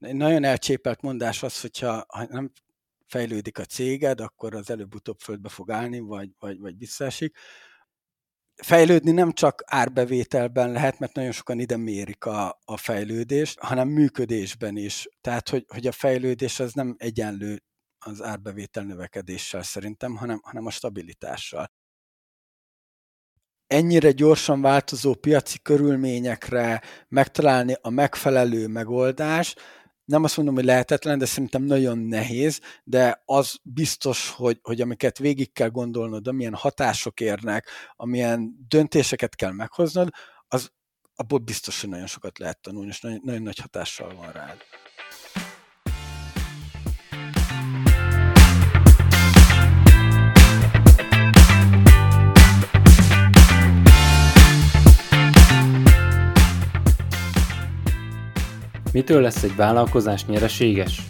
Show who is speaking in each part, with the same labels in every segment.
Speaker 1: Egy nagyon elcsépelt mondás az, hogyha ha nem fejlődik a céged, akkor az előbb-utóbb földbe fog állni, vagy, vagy, vagy visszaesik. Fejlődni nem csak árbevételben lehet, mert nagyon sokan ide mérik a, a fejlődést, hanem működésben is. Tehát, hogy, hogy a fejlődés az nem egyenlő az árbevétel növekedéssel szerintem, hanem, hanem a stabilitással. Ennyire gyorsan változó piaci körülményekre megtalálni a megfelelő megoldást, nem azt mondom, hogy lehetetlen, de szerintem nagyon nehéz, de az biztos, hogy, hogy amiket végig kell gondolnod, amilyen hatások érnek, amilyen döntéseket kell meghoznod, az abból biztos, hogy nagyon sokat lehet tanulni, és nagyon, nagyon nagy hatással van rád.
Speaker 2: Mitől lesz egy vállalkozás nyereséges?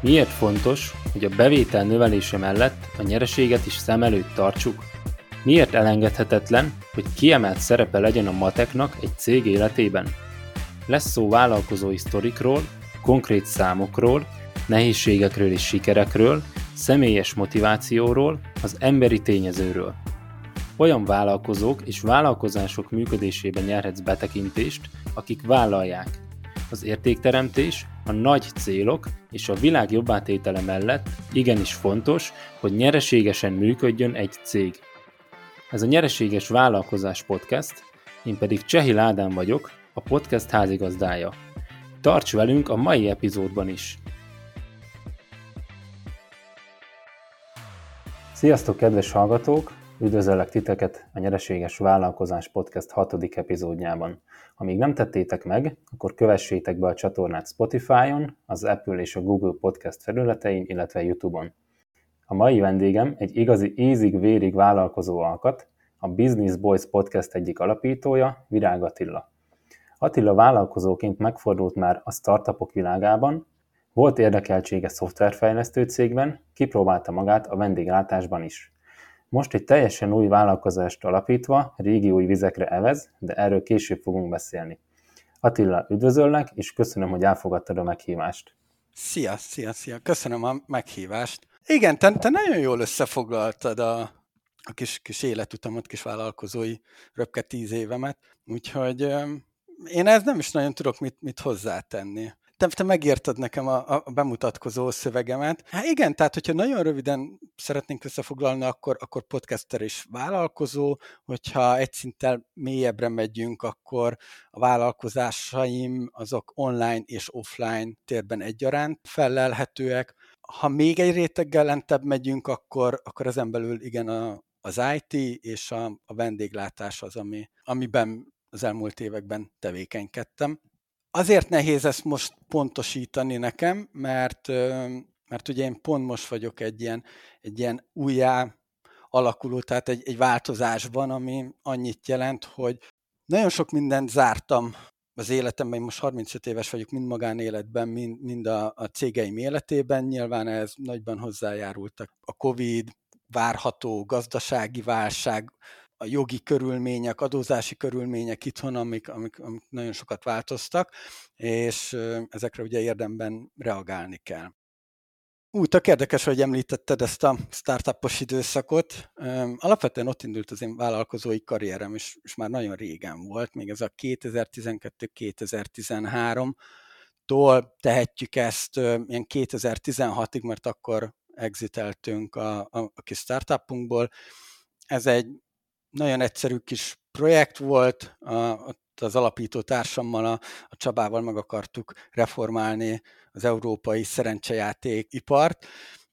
Speaker 2: Miért fontos, hogy a bevétel növelése mellett a nyereséget is szem előtt tartsuk? Miért elengedhetetlen, hogy kiemelt szerepe legyen a mateknak egy cég életében? Lesz szó vállalkozói sztorikról, konkrét számokról, nehézségekről és sikerekről, személyes motivációról, az emberi tényezőről. Olyan vállalkozók és vállalkozások működésében nyerhetsz betekintést, akik vállalják, az értékteremtés, a nagy célok és a világ jobbátétele mellett igenis fontos, hogy nyereségesen működjön egy cég. Ez a Nyereséges Vállalkozás Podcast, én pedig Csehi Ládán vagyok, a podcast házigazdája. Tarts velünk a mai epizódban is! Sziasztok, kedves hallgatók! Üdvözöllek titeket a Nyereséges Vállalkozás Podcast hatodik epizódjában. Ha még nem tettétek meg, akkor kövessétek be a csatornát Spotify-on, az Apple és a Google Podcast felületein, illetve YouTube-on. A mai vendégem egy igazi ízig-vérig vállalkozó alkat, a Business Boys Podcast egyik alapítója, Virág Attila. Attila vállalkozóként megfordult már a startupok világában, volt érdekeltsége szoftverfejlesztő cégben, kipróbálta magát a vendéglátásban is. Most egy teljesen új vállalkozást alapítva régi új vizekre evez, de erről később fogunk beszélni. Attila, üdvözöllek, és köszönöm, hogy elfogadtad a meghívást.
Speaker 1: Szia, szia, szia, köszönöm a meghívást. Igen, te, te nagyon jól összefoglaltad a, a kis, kis életutamat, kis vállalkozói röpke tíz évemet, úgyhogy én ez nem is nagyon tudok mit, mit hozzátenni te, te megérted nekem a, a bemutatkozó szövegemet. Hát igen, tehát hogyha nagyon röviden szeretnénk összefoglalni, akkor, akkor podcaster és vállalkozó, hogyha egy szinttel mélyebbre megyünk, akkor a vállalkozásaim azok online és offline térben egyaránt felelhetőek. Ha még egy réteggel lentebb megyünk, akkor, akkor ezen belül igen a, az IT és a, a vendéglátás az, ami, amiben az elmúlt években tevékenykedtem. Azért nehéz ezt most pontosítani nekem, mert, mert ugye én pont most vagyok egy ilyen, egy ilyen újjá alakuló, tehát egy, egy változásban, ami annyit jelent, hogy nagyon sok mindent zártam az életemben, én most 35 éves vagyok, mind magánéletben, mind, mind a, a cégeim életében, nyilván ez nagyban hozzájárultak. A Covid, várható gazdasági válság, a jogi körülmények, adózási körülmények itthon, amik, amik, amik nagyon sokat változtak, és ezekre ugye érdemben reagálni kell. Úgy, tök érdekes, hogy említetted ezt a startupos időszakot. Alapvetően ott indult az én vállalkozói karrierem, és, és már nagyon régen volt, még ez a 2012-2013-tól tehetjük ezt ilyen 2016-ig, mert akkor exiteltünk a, a, a kis startupunkból. Ez egy nagyon egyszerű kis projekt volt, ott az alapító társammal, a, a Csabával meg akartuk reformálni az európai szerencsejáték ipart,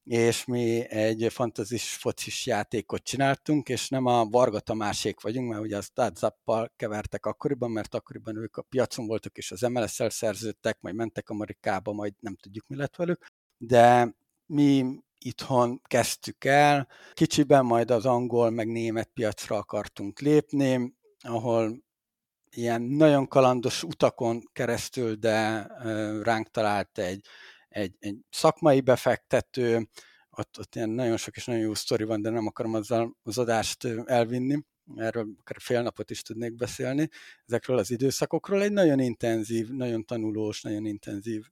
Speaker 1: és mi egy fantazis focis játékot csináltunk, és nem a Varga Tamásék vagyunk, mert ugye a Startup-pal kevertek akkoriban, mert akkoriban ők a piacon voltak, és az MLS-el szerződtek, majd mentek Amerikába, majd nem tudjuk mi lett velük, de mi itthon kezdtük el. Kicsiben majd az angol meg német piacra akartunk lépni, ahol ilyen nagyon kalandos utakon keresztül, de ránk talált egy, egy, egy szakmai befektető, ott, ott ilyen nagyon sok és nagyon jó sztori van, de nem akarom azzal az adást elvinni, erről akár fél napot is tudnék beszélni, ezekről az időszakokról. Egy nagyon intenzív, nagyon tanulós, nagyon intenzív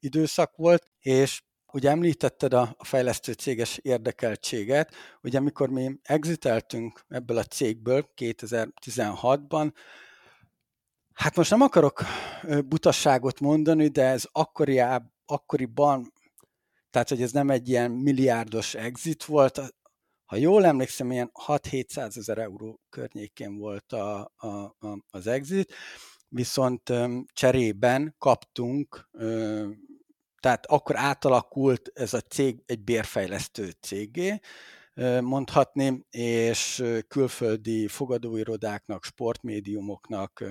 Speaker 1: időszak volt, és Ugye említetted a, fejlesztő céges érdekeltséget, ugye amikor mi exiteltünk ebből a cégből 2016-ban, hát most nem akarok butasságot mondani, de ez akkoriább, akkoriban, tehát hogy ez nem egy ilyen milliárdos exit volt, ha jól emlékszem, ilyen 6-700 ezer euró környékén volt a, a, a, az exit, viszont cserében kaptunk tehát akkor átalakult ez a cég egy bérfejlesztő cégé, mondhatni, és külföldi fogadóirodáknak, sportmédiumoknak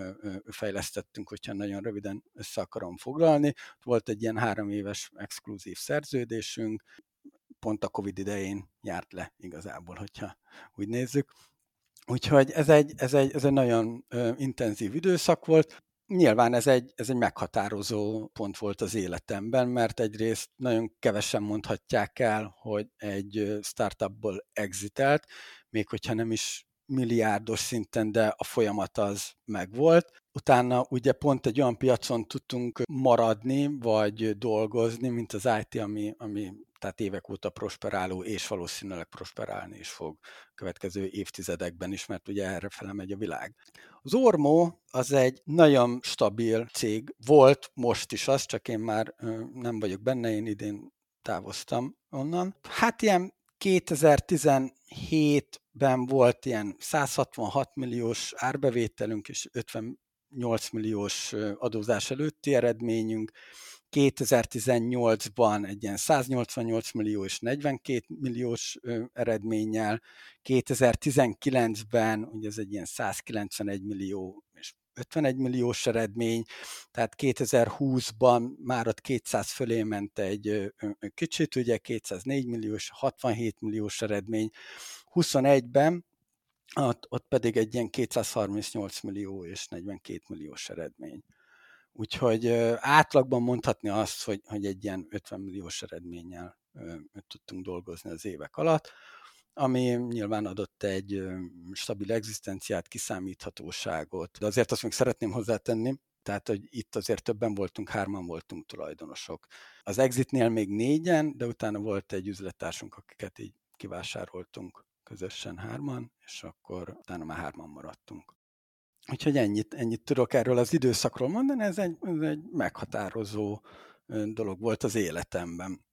Speaker 1: fejlesztettünk, hogyha nagyon röviden össze akarom foglalni. Volt egy ilyen három éves exkluzív szerződésünk, pont a Covid idején járt le igazából, hogyha úgy nézzük. Úgyhogy ez egy, ez egy, ez egy nagyon intenzív időszak volt. Nyilván ez egy, ez egy meghatározó pont volt az életemben, mert egyrészt nagyon kevesen mondhatják el, hogy egy startupból exitelt, még hogyha nem is milliárdos szinten, de a folyamat az megvolt. Utána ugye pont egy olyan piacon tudtunk maradni, vagy dolgozni, mint az IT, ami, ami tehát évek óta prosperáló, és valószínűleg prosperálni is fog következő évtizedekben is, mert ugye erre fele megy a világ. Az Ormo az egy nagyon stabil cég, volt most is az, csak én már nem vagyok benne, én idén távoztam onnan. Hát ilyen 2017-ben volt ilyen 166 milliós árbevételünk és 58 milliós adózás előtti eredményünk, 2018-ban egy ilyen 188 millió és 42 milliós eredménnyel, 2019-ben ugye ez egy ilyen 191 millió és 51 milliós eredmény, tehát 2020-ban már ott 200 fölé ment egy kicsit, ugye 204 milliós, 67 milliós eredmény, 21-ben ott, ott pedig egy ilyen 238 millió és 42 milliós eredmény. Úgyhogy átlagban mondhatni azt, hogy, hogy egy ilyen 50 milliós eredménnyel tudtunk dolgozni az évek alatt, ami nyilván adott egy stabil egzisztenciát, kiszámíthatóságot, de azért azt még szeretném hozzátenni, tehát, hogy itt azért többen voltunk, hárman voltunk tulajdonosok. Az exitnél még négyen, de utána volt egy üzlettársunk, akiket így kivásároltunk közösen hárman, és akkor utána már hárman maradtunk. Úgyhogy ennyit, ennyit tudok erről az időszakról mondani, ez egy, ez egy meghatározó dolog volt az életemben.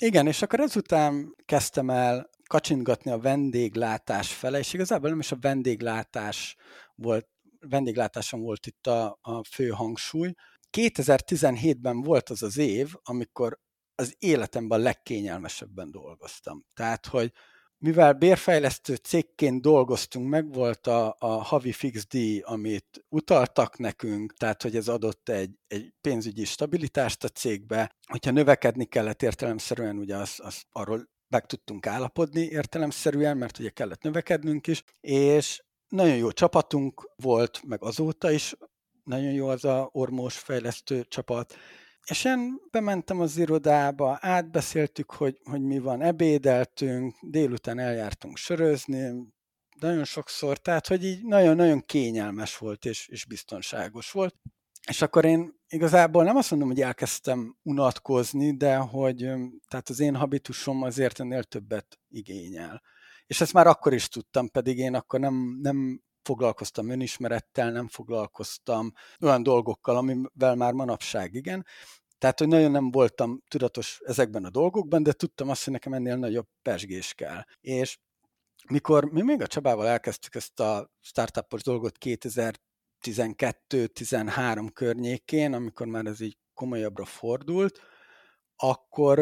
Speaker 1: Igen, és akkor ezután kezdtem el kacsintgatni a vendéglátás fele, és igazából nem is a vendéglátás volt, vendéglátáson volt itt a, a fő hangsúly. 2017-ben volt az az év, amikor az életemben a legkényelmesebben dolgoztam. Tehát, hogy mivel bérfejlesztő cégként dolgoztunk, meg volt a, a havi fix díj, amit utaltak nekünk, tehát hogy ez adott egy, egy pénzügyi stabilitást a cégbe. Hogyha növekedni kellett értelemszerűen, ugye az, az arról meg tudtunk állapodni értelemszerűen, mert ugye kellett növekednünk is, és nagyon jó csapatunk volt, meg azóta is nagyon jó az a ormós fejlesztő csapat, és én bementem az irodába, átbeszéltük, hogy, hogy mi van, ebédeltünk, délután eljártunk sörözni, nagyon sokszor, tehát hogy így nagyon-nagyon kényelmes volt és, és biztonságos volt. És akkor én igazából nem azt mondom, hogy elkezdtem unatkozni, de hogy tehát az én habitusom azért ennél többet igényel. És ezt már akkor is tudtam, pedig én akkor nem, nem foglalkoztam önismerettel, nem foglalkoztam olyan dolgokkal, amivel már manapság igen. Tehát, hogy nagyon nem voltam tudatos ezekben a dolgokban, de tudtam azt, hogy nekem ennél nagyobb pesgés kell. És mikor mi még a Csabával elkezdtük ezt a startupos dolgot 2012-13 környékén, amikor már ez így komolyabbra fordult, akkor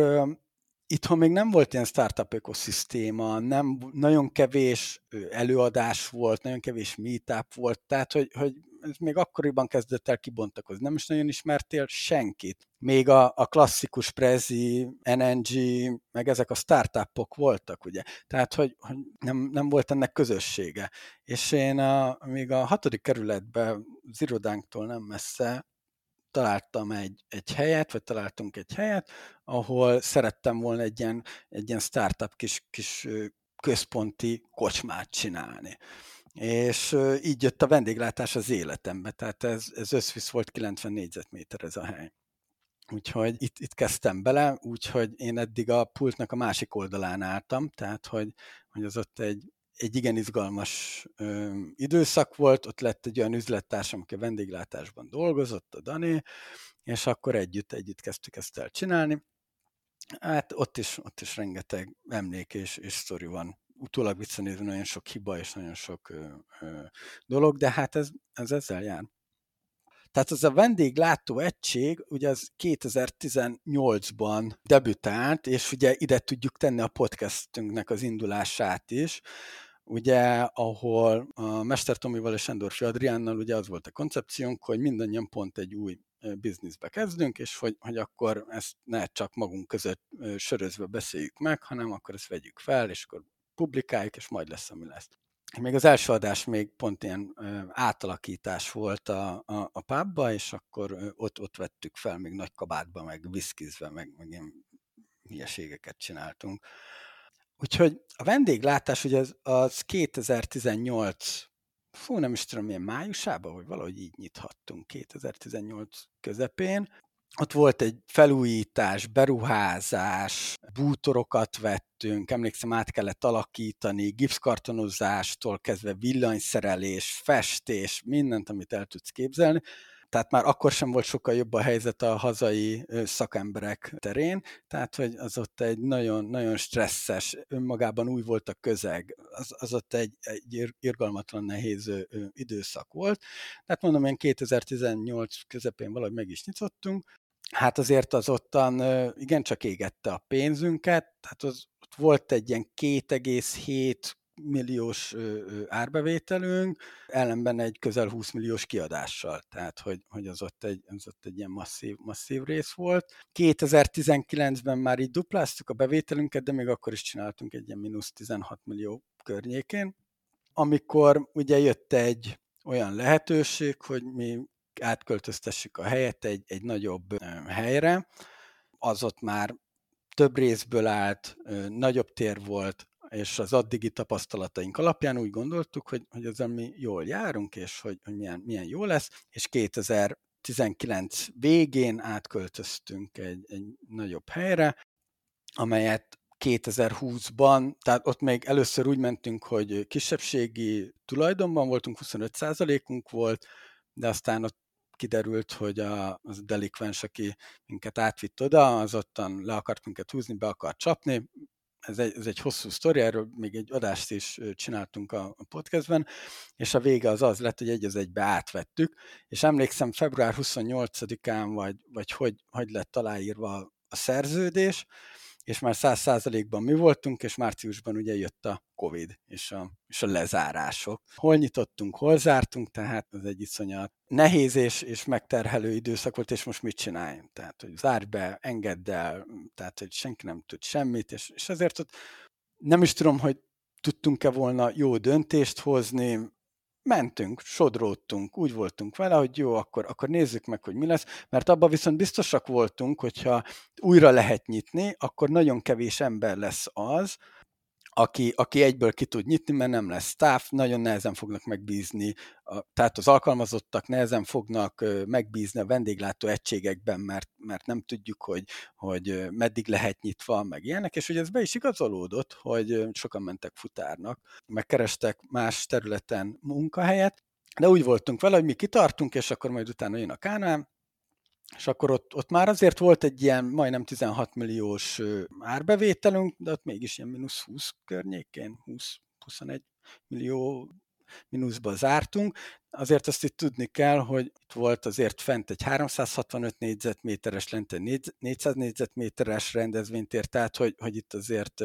Speaker 1: itthon még nem volt ilyen startup ökoszisztéma, nem, nagyon kevés előadás volt, nagyon kevés meetup volt, tehát hogy, hogy ez még akkoriban kezdett el kibontakozni. Nem is nagyon ismertél senkit. Még a, a klasszikus Prezi, NNG, meg ezek a startupok voltak, ugye. Tehát, hogy, hogy nem, nem volt ennek közössége. És én a, még a hatodik kerületben, az irodánktól nem messze, találtam egy, egy helyet, vagy találtunk egy helyet, ahol szerettem volna egy ilyen, egy ilyen startup kis, kis központi kocsmát csinálni. És így jött a vendéglátás az életembe, tehát ez, ez összvisz volt 90 négyzetméter ez a hely. Úgyhogy itt, itt kezdtem bele, úgyhogy én eddig a pultnak a másik oldalán álltam, tehát hogy, hogy az ott egy, egy igen izgalmas ö, időszak volt, ott lett egy olyan üzlettársam, aki a vendéglátásban dolgozott, a Dani, és akkor együtt, együtt kezdtük ezt el csinálni. Hát ott is, ott is rengeteg emlék és, és sztori van. Utólag visszanézve nagyon sok hiba és nagyon sok ö, ö, dolog, de hát ez, ez ezzel jár. Tehát az a vendéglátó egység ugye az 2018-ban debütált, és ugye ide tudjuk tenni a podcastünknek az indulását is, ugye, ahol a Mester Tomival és Endorfi Adriánnal ugye az volt a koncepciónk, hogy mindannyian pont egy új bizniszbe kezdünk, és hogy, hogy akkor ezt ne csak magunk között sörözve beszéljük meg, hanem akkor ezt vegyük fel, és akkor publikáljuk, és majd lesz, ami lesz. Még az első adás még pont ilyen átalakítás volt a, a, a pubba, és akkor ott, ott vettük fel még nagy kabátba, meg viszkizve, meg, meg ilyen hülyeségeket csináltunk. Úgyhogy a vendéglátás ugye az, az 2018 fú, nem is tudom, milyen májusában, vagy valahogy így nyithattunk 2018 közepén. Ott volt egy felújítás, beruházás, bútorokat vettünk, emlékszem, át kellett alakítani, gipszkartonozástól kezdve villanyszerelés, festés, mindent, amit el tudsz képzelni tehát már akkor sem volt sokkal jobb a helyzet a hazai szakemberek terén, tehát hogy az ott egy nagyon, nagyon stresszes, önmagában új volt a közeg, az, az ott egy, egy irgalmatlan nehéz időszak volt. Tehát mondom, én 2018 közepén valahogy meg is nyitottunk, hát azért az ottan igencsak égette a pénzünket, tehát az, ott volt egy ilyen 2,7 milliós árbevételünk, ellenben egy közel 20 milliós kiadással, tehát hogy, hogy az, ott egy, az ott egy ilyen masszív, masszív rész volt. 2019-ben már így dupláztuk a bevételünket, de még akkor is csináltunk egy ilyen mínusz 16 millió környékén, amikor ugye jött egy olyan lehetőség, hogy mi átköltöztessük a helyet egy, egy nagyobb helyre, az ott már több részből állt, nagyobb tér volt, és az addigi tapasztalataink alapján úgy gondoltuk, hogy, hogy az mi jól járunk, és hogy, hogy milyen, milyen jó lesz, és 2019 végén átköltöztünk egy, egy nagyobb helyre, amelyet 2020-ban, tehát ott még először úgy mentünk, hogy kisebbségi tulajdonban voltunk, 25%-unk volt, de aztán ott kiderült, hogy a, az a delikvens, aki minket átvitt oda, az ottan le akart minket húzni, be akart csapni, ez egy, ez egy hosszú sztori, erről még egy adást is csináltunk a, a podcastben, és a vége az az lett, hogy egy az egybe átvettük, és emlékszem, február 28-án, vagy, vagy hogy, hogy lett aláírva a szerződés, és már száz százalékban mi voltunk, és márciusban ugye jött a Covid és a, és a lezárások. Hol nyitottunk, hol zártunk, tehát ez egy iszonyat nehéz és, és megterhelő időszak volt, és most mit csináljunk? Tehát, hogy zárj be, engedd el, tehát, hogy senki nem tud semmit, és, és ezért ott nem is tudom, hogy tudtunk-e volna jó döntést hozni, mentünk, sodródtunk, úgy voltunk vele, hogy jó, akkor, akkor nézzük meg, hogy mi lesz, mert abban viszont biztosak voltunk, hogyha újra lehet nyitni, akkor nagyon kevés ember lesz az, aki, aki egyből ki tud nyitni, mert nem lesz staff, nagyon nehezen fognak megbízni, tehát az alkalmazottak nehezen fognak megbízni a vendéglátó egységekben, mert, mert nem tudjuk, hogy, hogy meddig lehet nyitva, meg ilyenek, és ugye ez be is igazolódott, hogy sokan mentek futárnak, megkerestek más területen munkahelyet, de úgy voltunk vele, hogy mi kitartunk, és akkor majd utána jön a Kánán, és akkor ott, ott már azért volt egy ilyen majdnem 16 milliós árbevételünk, de ott mégis ilyen mínusz 20 környékén, 20-21 millió mínuszba zártunk. Azért azt itt tudni kell, hogy itt volt azért fent egy 365 négyzetméteres, lent egy 400 négyzetméteres rendezvénytér, tehát hogy, hogy itt azért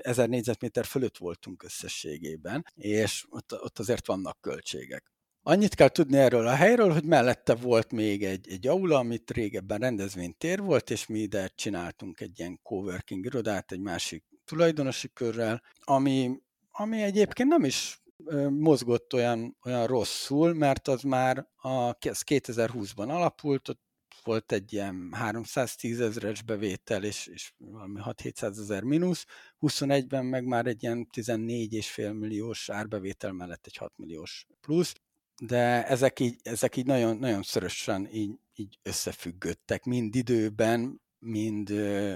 Speaker 1: 1000 négyzetméter fölött voltunk összességében, és ott, ott azért vannak költségek. Annyit kell tudni erről a helyről, hogy mellette volt még egy, egy aula, amit régebben rendezvénytér volt, és mi ide csináltunk egy ilyen coworking irodát egy másik tulajdonosi körrel, ami, ami egyébként nem is mozgott olyan, olyan rosszul, mert az már a, az 2020-ban alapult, ott volt egy ilyen 310 ezeres bevétel, és, és valami 6-700 ezer mínusz, 21-ben meg már egy ilyen 14,5 milliós árbevétel mellett egy 6 milliós plusz, de ezek így, ezek így nagyon, nagyon szorosan így, így összefüggöttek, mind időben, mind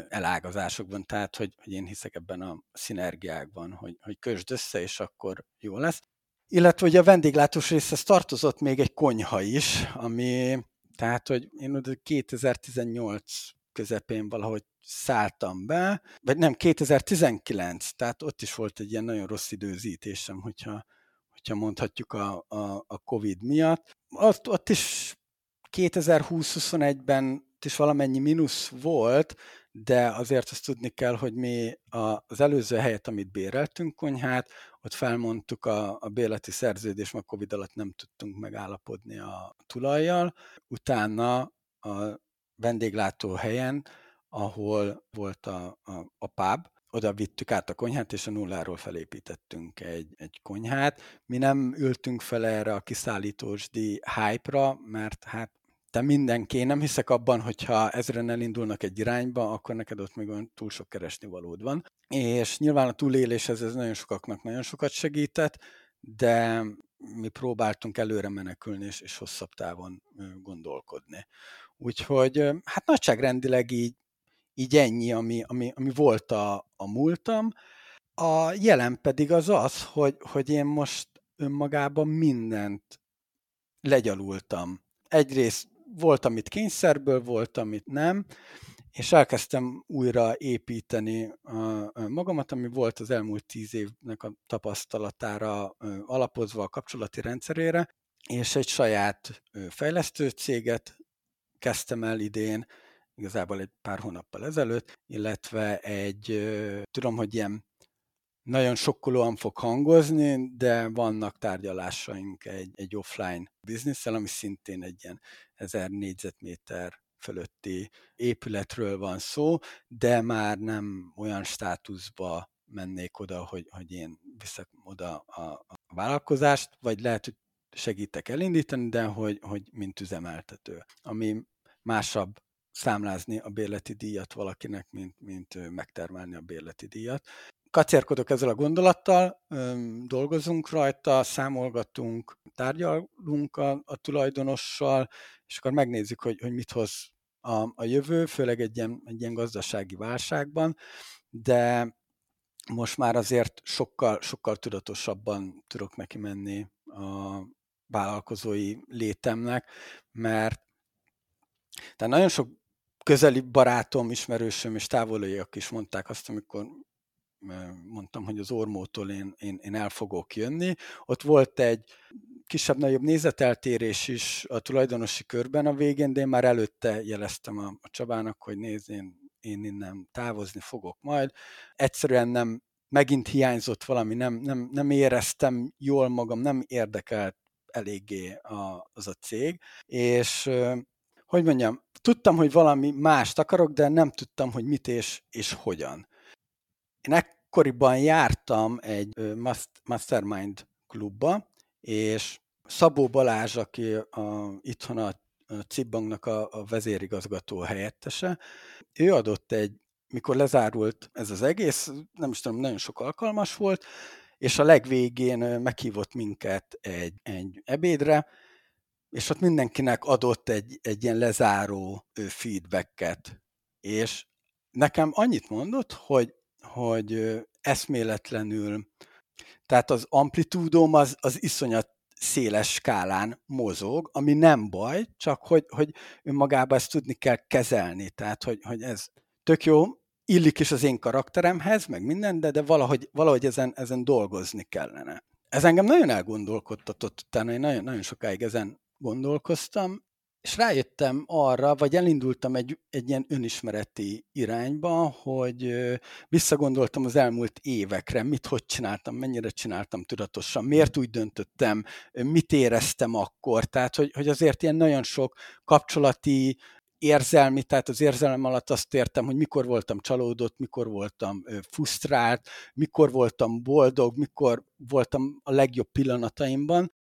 Speaker 1: elágazásokban, tehát hogy, hogy én hiszek ebben a szinergiákban, hogy, hogy kösd össze, és akkor jó lesz. Illetve hogy a vendéglátós részhez tartozott még egy konyha is, ami, tehát hogy én 2018 közepén valahogy szálltam be, vagy nem, 2019, tehát ott is volt egy ilyen nagyon rossz időzítésem, hogyha, hogyha mondhatjuk a, a, a Covid miatt. Ott, ott is 2020-21-ben is valamennyi mínusz volt, de azért azt tudni kell, hogy mi az előző helyet, amit béreltünk konyhát, ott felmondtuk a, a bérleti szerződést, mert Covid alatt nem tudtunk megállapodni a tulajjal. Utána a vendéglátó helyen, ahol volt a, a, a pub, oda vittük át a konyhát, és a nulláról felépítettünk egy, egy konyhát. Mi nem ültünk fel erre a kiszállítósdi hype-ra, mert hát te mindenki, nem hiszek abban, hogyha ezren elindulnak egy irányba, akkor neked ott még olyan túl sok keresni valód van. És nyilván a túléléshez ez nagyon sokaknak nagyon sokat segített, de mi próbáltunk előre menekülni és, és hosszabb távon gondolkodni. Úgyhogy hát nagyságrendileg így, így ennyi, ami, ami, ami volt a, a múltam. A jelen pedig az az, hogy, hogy én most önmagában mindent legyalultam. Egyrészt volt, amit kényszerből, volt, amit nem, és elkezdtem újra építeni magamat, ami volt az elmúlt tíz évnek a tapasztalatára alapozva a kapcsolati rendszerére, és egy saját fejlesztő céget kezdtem el idén, igazából egy pár hónappal ezelőtt, illetve egy, tudom, hogy ilyen nagyon sokkolóan fog hangozni, de vannak tárgyalásaink egy, egy offline bizniszel, ami szintén egy ilyen 1000 négyzetméter fölötti épületről van szó, de már nem olyan státuszba mennék oda, hogy, hogy én viszek oda a, a vállalkozást, vagy lehet, hogy segítek elindítani, de hogy, hogy mint üzemeltető. Ami másabb számlázni a bérleti díjat valakinek, mint, mint megtermelni a bérleti díjat. Kacérkodok ezzel a gondolattal, dolgozunk rajta, számolgatunk, tárgyalunk a, a tulajdonossal, és akkor megnézzük, hogy, hogy mit hoz a, a jövő, főleg egy ilyen, egy ilyen gazdasági válságban, de most már azért sokkal, sokkal tudatosabban tudok neki menni a vállalkozói létemnek, mert tehát nagyon sok közeli barátom, ismerősöm és távoliak is mondták azt, amikor mondtam, hogy az ormótól én, én, én el fogok jönni. Ott volt egy kisebb-nagyobb nézeteltérés is a tulajdonosi körben a végén, de én már előtte jeleztem a, a Csabának, hogy nézd, én, én innen távozni fogok majd. Egyszerűen nem, megint hiányzott valami, nem, nem, nem éreztem jól magam, nem érdekelt eléggé a, az a cég, és hogy mondjam, tudtam, hogy valami mást akarok, de nem tudtam, hogy mit és, és hogyan. Én ekkoriban jártam egy mastermind klubba, és Szabó Balázs, aki a, itthon a, Cibbanknak a, a vezérigazgató helyettese, ő adott egy, mikor lezárult ez az egész, nem is tudom, nagyon sok alkalmas volt, és a legvégén meghívott minket egy, egy ebédre, és ott mindenkinek adott egy, egy ilyen lezáró feedbacket, és nekem annyit mondott, hogy, hogy eszméletlenül, tehát az amplitúdóm az, az iszonyat széles skálán mozog, ami nem baj, csak hogy, hogy önmagában ezt tudni kell kezelni, tehát hogy, hogy ez tök jó, illik is az én karakteremhez, meg minden, de, de valahogy, valahogy ezen, ezen dolgozni kellene. Ez engem nagyon elgondolkodtatott, utána én nagyon, nagyon sokáig ezen gondolkoztam, és rájöttem arra, vagy elindultam egy, egy ilyen önismereti irányba, hogy visszagondoltam az elmúlt évekre, mit hogy csináltam, mennyire csináltam tudatosan, miért úgy döntöttem, mit éreztem akkor, tehát hogy, hogy azért ilyen nagyon sok kapcsolati, érzelmi, tehát az érzelem alatt azt értem, hogy mikor voltam csalódott, mikor voltam frusztrált, mikor voltam boldog, mikor voltam a legjobb pillanataimban,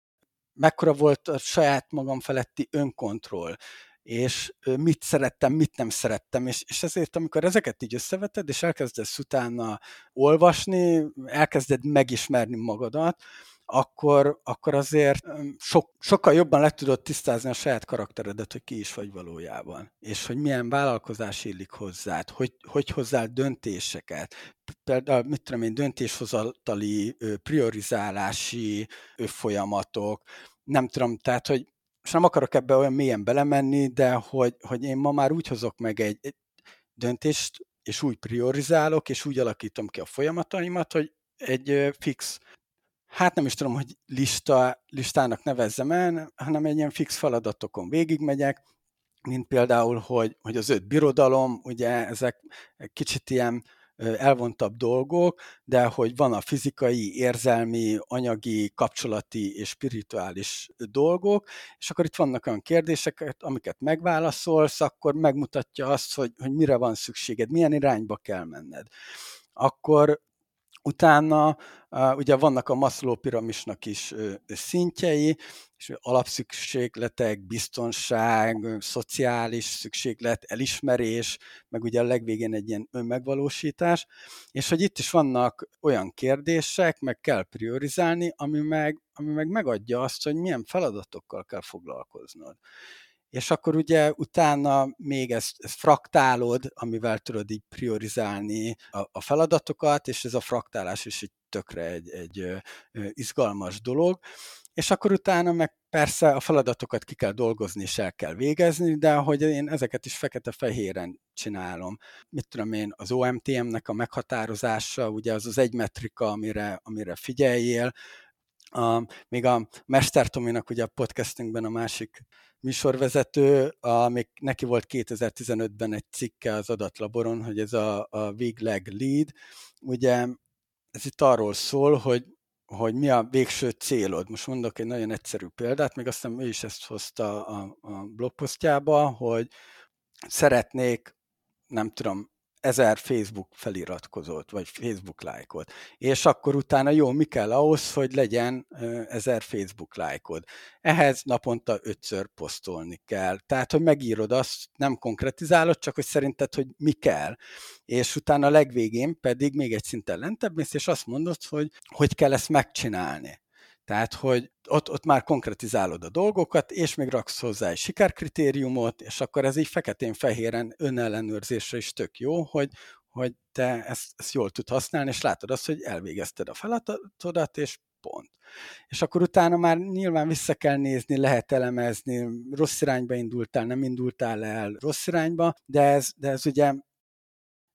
Speaker 1: mekkora volt a saját magam feletti önkontroll, és mit szerettem, mit nem szerettem, és, és ezért, amikor ezeket így összeveted, és elkezdesz utána olvasni, elkezded megismerni magadat, akkor, akkor azért sok, sokkal jobban le tudod tisztázni a saját karakteredet, hogy ki is vagy valójában, és hogy milyen vállalkozás illik hozzád, hogy, hogy hozzál döntéseket, például, mit tudom én, döntéshozatali, priorizálási folyamatok, nem tudom, tehát, hogy és nem akarok ebbe olyan mélyen belemenni, de hogy, hogy én ma már úgy hozok meg egy, egy döntést, és úgy priorizálok, és úgy alakítom ki a folyamataimat, hogy egy fix, hát nem is tudom, hogy lista, listának nevezzem el, hanem egy ilyen fix feladatokon végigmegyek, mint például, hogy, hogy az öt birodalom, ugye ezek kicsit ilyen elvontabb dolgok, de hogy van a fizikai, érzelmi, anyagi, kapcsolati és spirituális dolgok, és akkor itt vannak olyan kérdések, amiket megválaszolsz, akkor megmutatja azt, hogy, hogy mire van szükséged, milyen irányba kell menned. Akkor Utána ugye vannak a Maslow piramisnak is szintjei, és alapszükségletek, biztonság, szociális szükséglet, elismerés, meg ugye a legvégén egy ilyen önmegvalósítás, és hogy itt is vannak olyan kérdések, meg kell priorizálni, ami meg, ami meg megadja azt, hogy milyen feladatokkal kell foglalkoznod és akkor ugye utána még ezt, ezt fraktálod, amivel tudod így priorizálni a, a feladatokat, és ez a fraktálás is egy tökre egy, egy izgalmas dolog, és akkor utána meg persze a feladatokat ki kell dolgozni és el kell végezni, de hogy én ezeket is fekete-fehéren csinálom. Mit tudom én, az OMTM-nek a meghatározása, ugye az az egy metrika, amire, amire figyeljél, a, még a Mester Tominak ugye a podcastünkben a másik műsorvezető, még neki volt 2015-ben egy cikke az adatlaboron, hogy ez a, a Leg Lead, ugye ez itt arról szól, hogy, hogy mi a végső célod. Most mondok egy nagyon egyszerű példát, még aztán ő is ezt hozta a, a blogposztjába, hogy szeretnék, nem tudom, ezer Facebook feliratkozót, vagy Facebook lájkot. És akkor utána jó, mi kell ahhoz, hogy legyen ezer Facebook lájkod. Ehhez naponta ötször posztolni kell. Tehát, hogy megírod azt, nem konkretizálod, csak hogy szerinted, hogy mi kell. És utána a legvégén pedig még egy szinten lentebb mész, és azt mondod, hogy hogy kell ezt megcsinálni. Tehát, hogy ott, ott már konkretizálod a dolgokat, és még raksz hozzá egy sikerkritériumot, és akkor ez így feketén-fehéren önellenőrzésre is tök jó, hogy, hogy te ezt, ezt jól tud használni, és látod azt, hogy elvégezted a feladatodat, és pont. És akkor utána már nyilván vissza kell nézni, lehet elemezni, rossz irányba indultál, nem indultál el rossz irányba, de ez, de ez ugye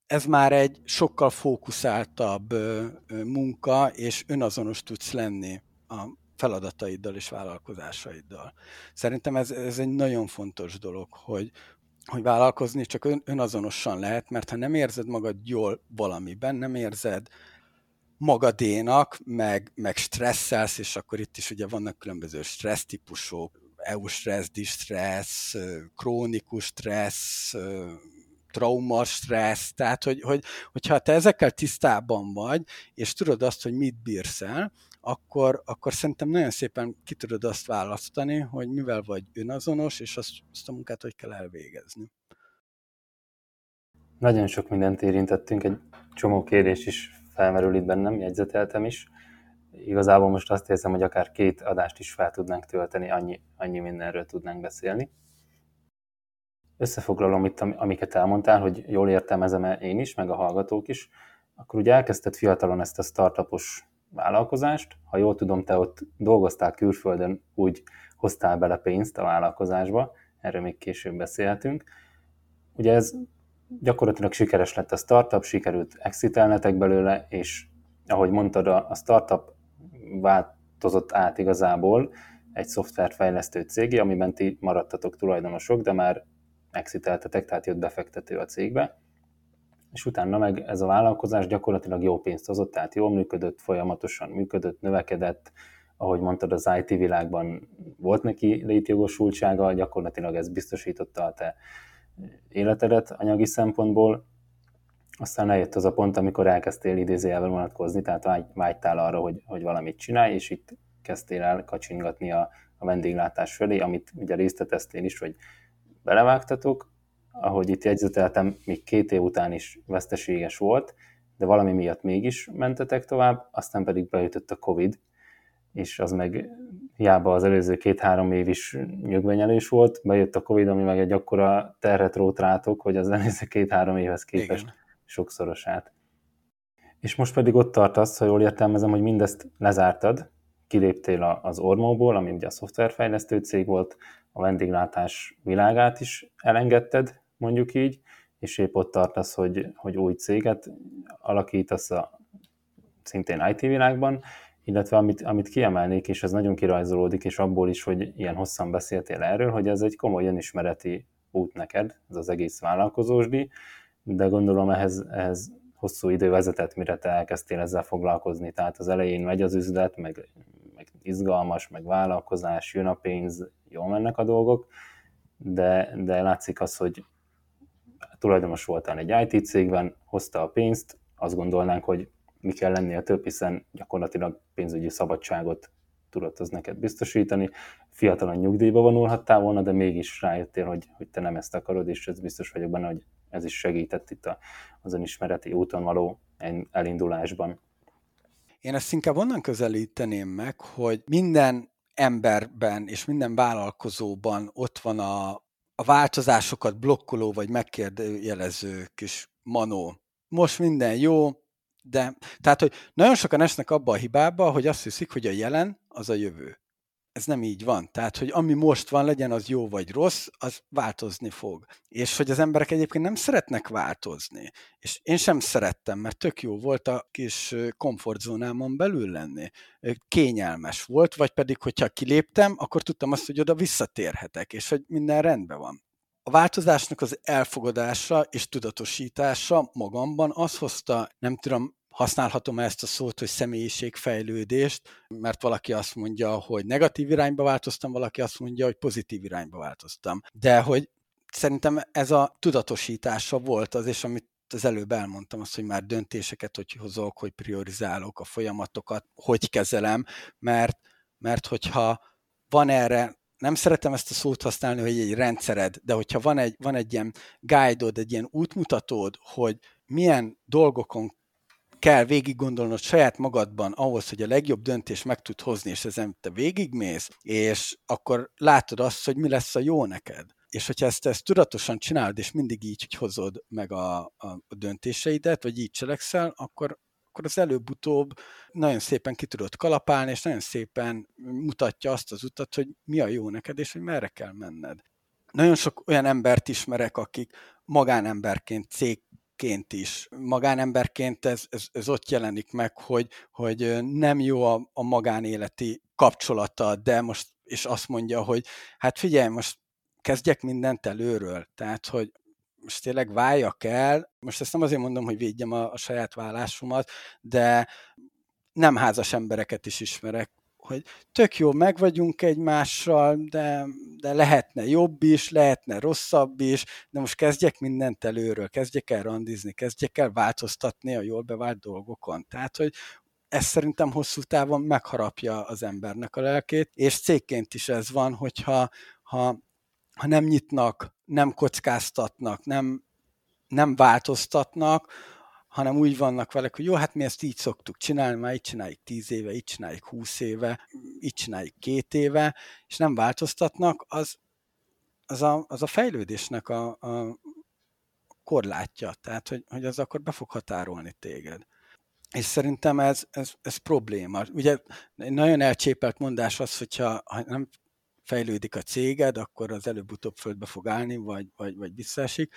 Speaker 1: ez már egy sokkal fókuszáltabb munka, és önazonos tudsz lenni a feladataiddal és vállalkozásaiddal. Szerintem ez, ez egy nagyon fontos dolog, hogy, hogy vállalkozni csak ön, önazonosan lehet, mert ha nem érzed magad jól valamiben, nem érzed magadénak, meg, meg stresszelsz, és akkor itt is ugye vannak különböző stressz típusok, EU stressz, distressz, krónikus stressz, trauma stressz, tehát hogy, hogy, hogyha te ezekkel tisztában vagy, és tudod azt, hogy mit bírsz el, akkor, akkor szerintem nagyon szépen ki tudod azt választani, hogy mivel vagy önazonos, és azt, azt a munkát hogy kell elvégezni.
Speaker 2: Nagyon sok mindent érintettünk, egy csomó kérdés is felmerül itt bennem, jegyzeteltem is. Igazából most azt érzem, hogy akár két adást is fel tudnánk tölteni, annyi, annyi mindenről tudnánk beszélni. Összefoglalom itt, amiket elmondtál, hogy jól értelmezem-e én is, meg a hallgatók is, akkor ugye elkezdted fiatalon ezt a startupos vállalkozást. Ha jól tudom, te ott dolgoztál külföldön, úgy hoztál bele pénzt a vállalkozásba, erről még később beszélhetünk. Ugye ez gyakorlatilag sikeres lett a startup, sikerült exitelnetek belőle, és ahogy mondtad, a startup változott át igazából egy szoftverfejlesztő cégé, amiben ti maradtatok tulajdonosok, de már exiteltetek, tehát jött befektető a cégbe és utána meg ez a vállalkozás gyakorlatilag jó pénzt hozott, tehát jól működött, folyamatosan működött, növekedett, ahogy mondtad, az IT világban volt neki létjogosultsága, gyakorlatilag ez biztosította a te életedet anyagi szempontból, aztán eljött az a pont, amikor elkezdtél idézőjelvel vonatkozni, tehát vágytál arra, hogy, hogy valamit csinálj, és itt kezdtél el kacsingatni a, a vendéglátás felé, amit ugye részleteztél is, hogy belevágtatok, ahogy itt jegyzeteltem, még két év után is veszteséges volt, de valami miatt mégis mentetek tovább, aztán pedig beütött a Covid, és az meg hiába az előző két-három év is nyögvenyelés volt, bejött a Covid, ami meg egy akkora terhet rót rátok, hogy az előző két-három évhez képest Igen. sokszorosát. És most pedig ott tartasz, ha jól értelmezem, hogy mindezt lezártad, kiléptél az Ormóból, ami ugye a szoftverfejlesztő cég volt, a vendéglátás világát is elengedted, mondjuk így, és épp ott tartasz, hogy, hogy új céget alakítasz a szintén IT világban, illetve amit, amit kiemelnék, és ez nagyon kirajzolódik, és abból is, hogy ilyen hosszan beszéltél erről, hogy ez egy komoly önismereti út neked, ez az egész vállalkozósdi, de gondolom ehhez, ehhez hosszú idő vezetett, mire te elkezdtél ezzel foglalkozni. Tehát az elején megy az üzlet, meg, meg izgalmas, meg vállalkozás, jön a pénz, jól mennek a dolgok, de, de látszik az, hogy tulajdonos voltál egy IT cégben, hozta a pénzt, azt gondolnánk, hogy mi kell lennie több, hiszen gyakorlatilag pénzügyi szabadságot tudott az neked biztosítani. Fiatalon nyugdíjba vonulhattál volna, de mégis rájöttél, hogy, hogy te nem ezt akarod, és ez biztos vagyok benne, hogy ez is segített itt a, az önismereti úton való elindulásban.
Speaker 1: Én ezt inkább onnan közelíteném meg, hogy minden emberben és minden vállalkozóban ott van a, a változásokat blokkoló vagy megkérdőjelező kis manó. Most minden jó, de tehát, hogy nagyon sokan esnek abba a hibába, hogy azt hiszik, hogy a jelen az a jövő. Ez nem így van. Tehát, hogy ami most van, legyen az jó vagy rossz, az változni fog. És hogy az emberek egyébként nem szeretnek változni. És én sem szerettem, mert tök jó volt a kis komfortzónámon belül lenni. Kényelmes volt, vagy pedig, hogyha kiléptem, akkor tudtam azt, hogy oda visszatérhetek, és hogy minden rendben van. A változásnak az elfogadása és tudatosítása magamban az hozta, nem tudom, használhatom ezt a szót, hogy személyiségfejlődést, mert valaki azt mondja, hogy negatív irányba változtam, valaki azt mondja, hogy pozitív irányba változtam. De hogy szerintem ez a tudatosítása volt az, és amit az előbb elmondtam, azt, hogy már döntéseket hogy hozok, hogy priorizálok a folyamatokat, hogy kezelem, mert, mert hogyha van erre nem szeretem ezt a szót használni, hogy egy rendszered, de hogyha van egy, van egy ilyen guide egy ilyen útmutatód, hogy milyen dolgokon kell végig gondolnod saját magadban ahhoz, hogy a legjobb döntés meg tud hozni, és ezen te végigmész, és akkor látod azt, hogy mi lesz a jó neked. És hogyha ezt, ezt tudatosan csinálod, és mindig így hogy hozod meg a, a, döntéseidet, vagy így cselekszel, akkor, akkor az előbb-utóbb nagyon szépen ki tudod kalapálni, és nagyon szépen mutatja azt az utat, hogy mi a jó neked, és hogy merre kell menned. Nagyon sok olyan embert ismerek, akik magánemberként, cégként is, magánemberként ez, ez, ez ott jelenik meg, hogy, hogy nem jó a, a magánéleti kapcsolata, de most és azt mondja, hogy hát figyelj, most kezdjek mindent előről. Tehát, hogy most tényleg váljak el, most ezt nem azért mondom, hogy védjem a, a saját vállásomat, de nem házas embereket is ismerek, hogy tök jó, meg vagyunk egymással, de, de lehetne jobb is, lehetne rosszabb is, de most kezdjek mindent előről, kezdjek el randizni, kezdjek el változtatni a jól bevált dolgokon. Tehát, hogy ez szerintem hosszú távon megharapja az embernek a lelkét, és cégként is ez van, hogyha ha ha nem nyitnak, nem kockáztatnak, nem, nem változtatnak, hanem úgy vannak vele, hogy jó, hát mi ezt így szoktuk csinálni, már így csináljuk tíz éve, így csináljuk húsz éve, így csináljuk két éve, és nem változtatnak, az, az, a, az a fejlődésnek a, a korlátja, tehát hogy, hogy az akkor be fog határolni téged. És szerintem ez, ez, ez probléma. Ugye nagyon elcsépelt mondás az, hogyha ha nem fejlődik a céged, akkor az előbb-utóbb földbe fog állni, vagy, vagy, vagy visszaesik.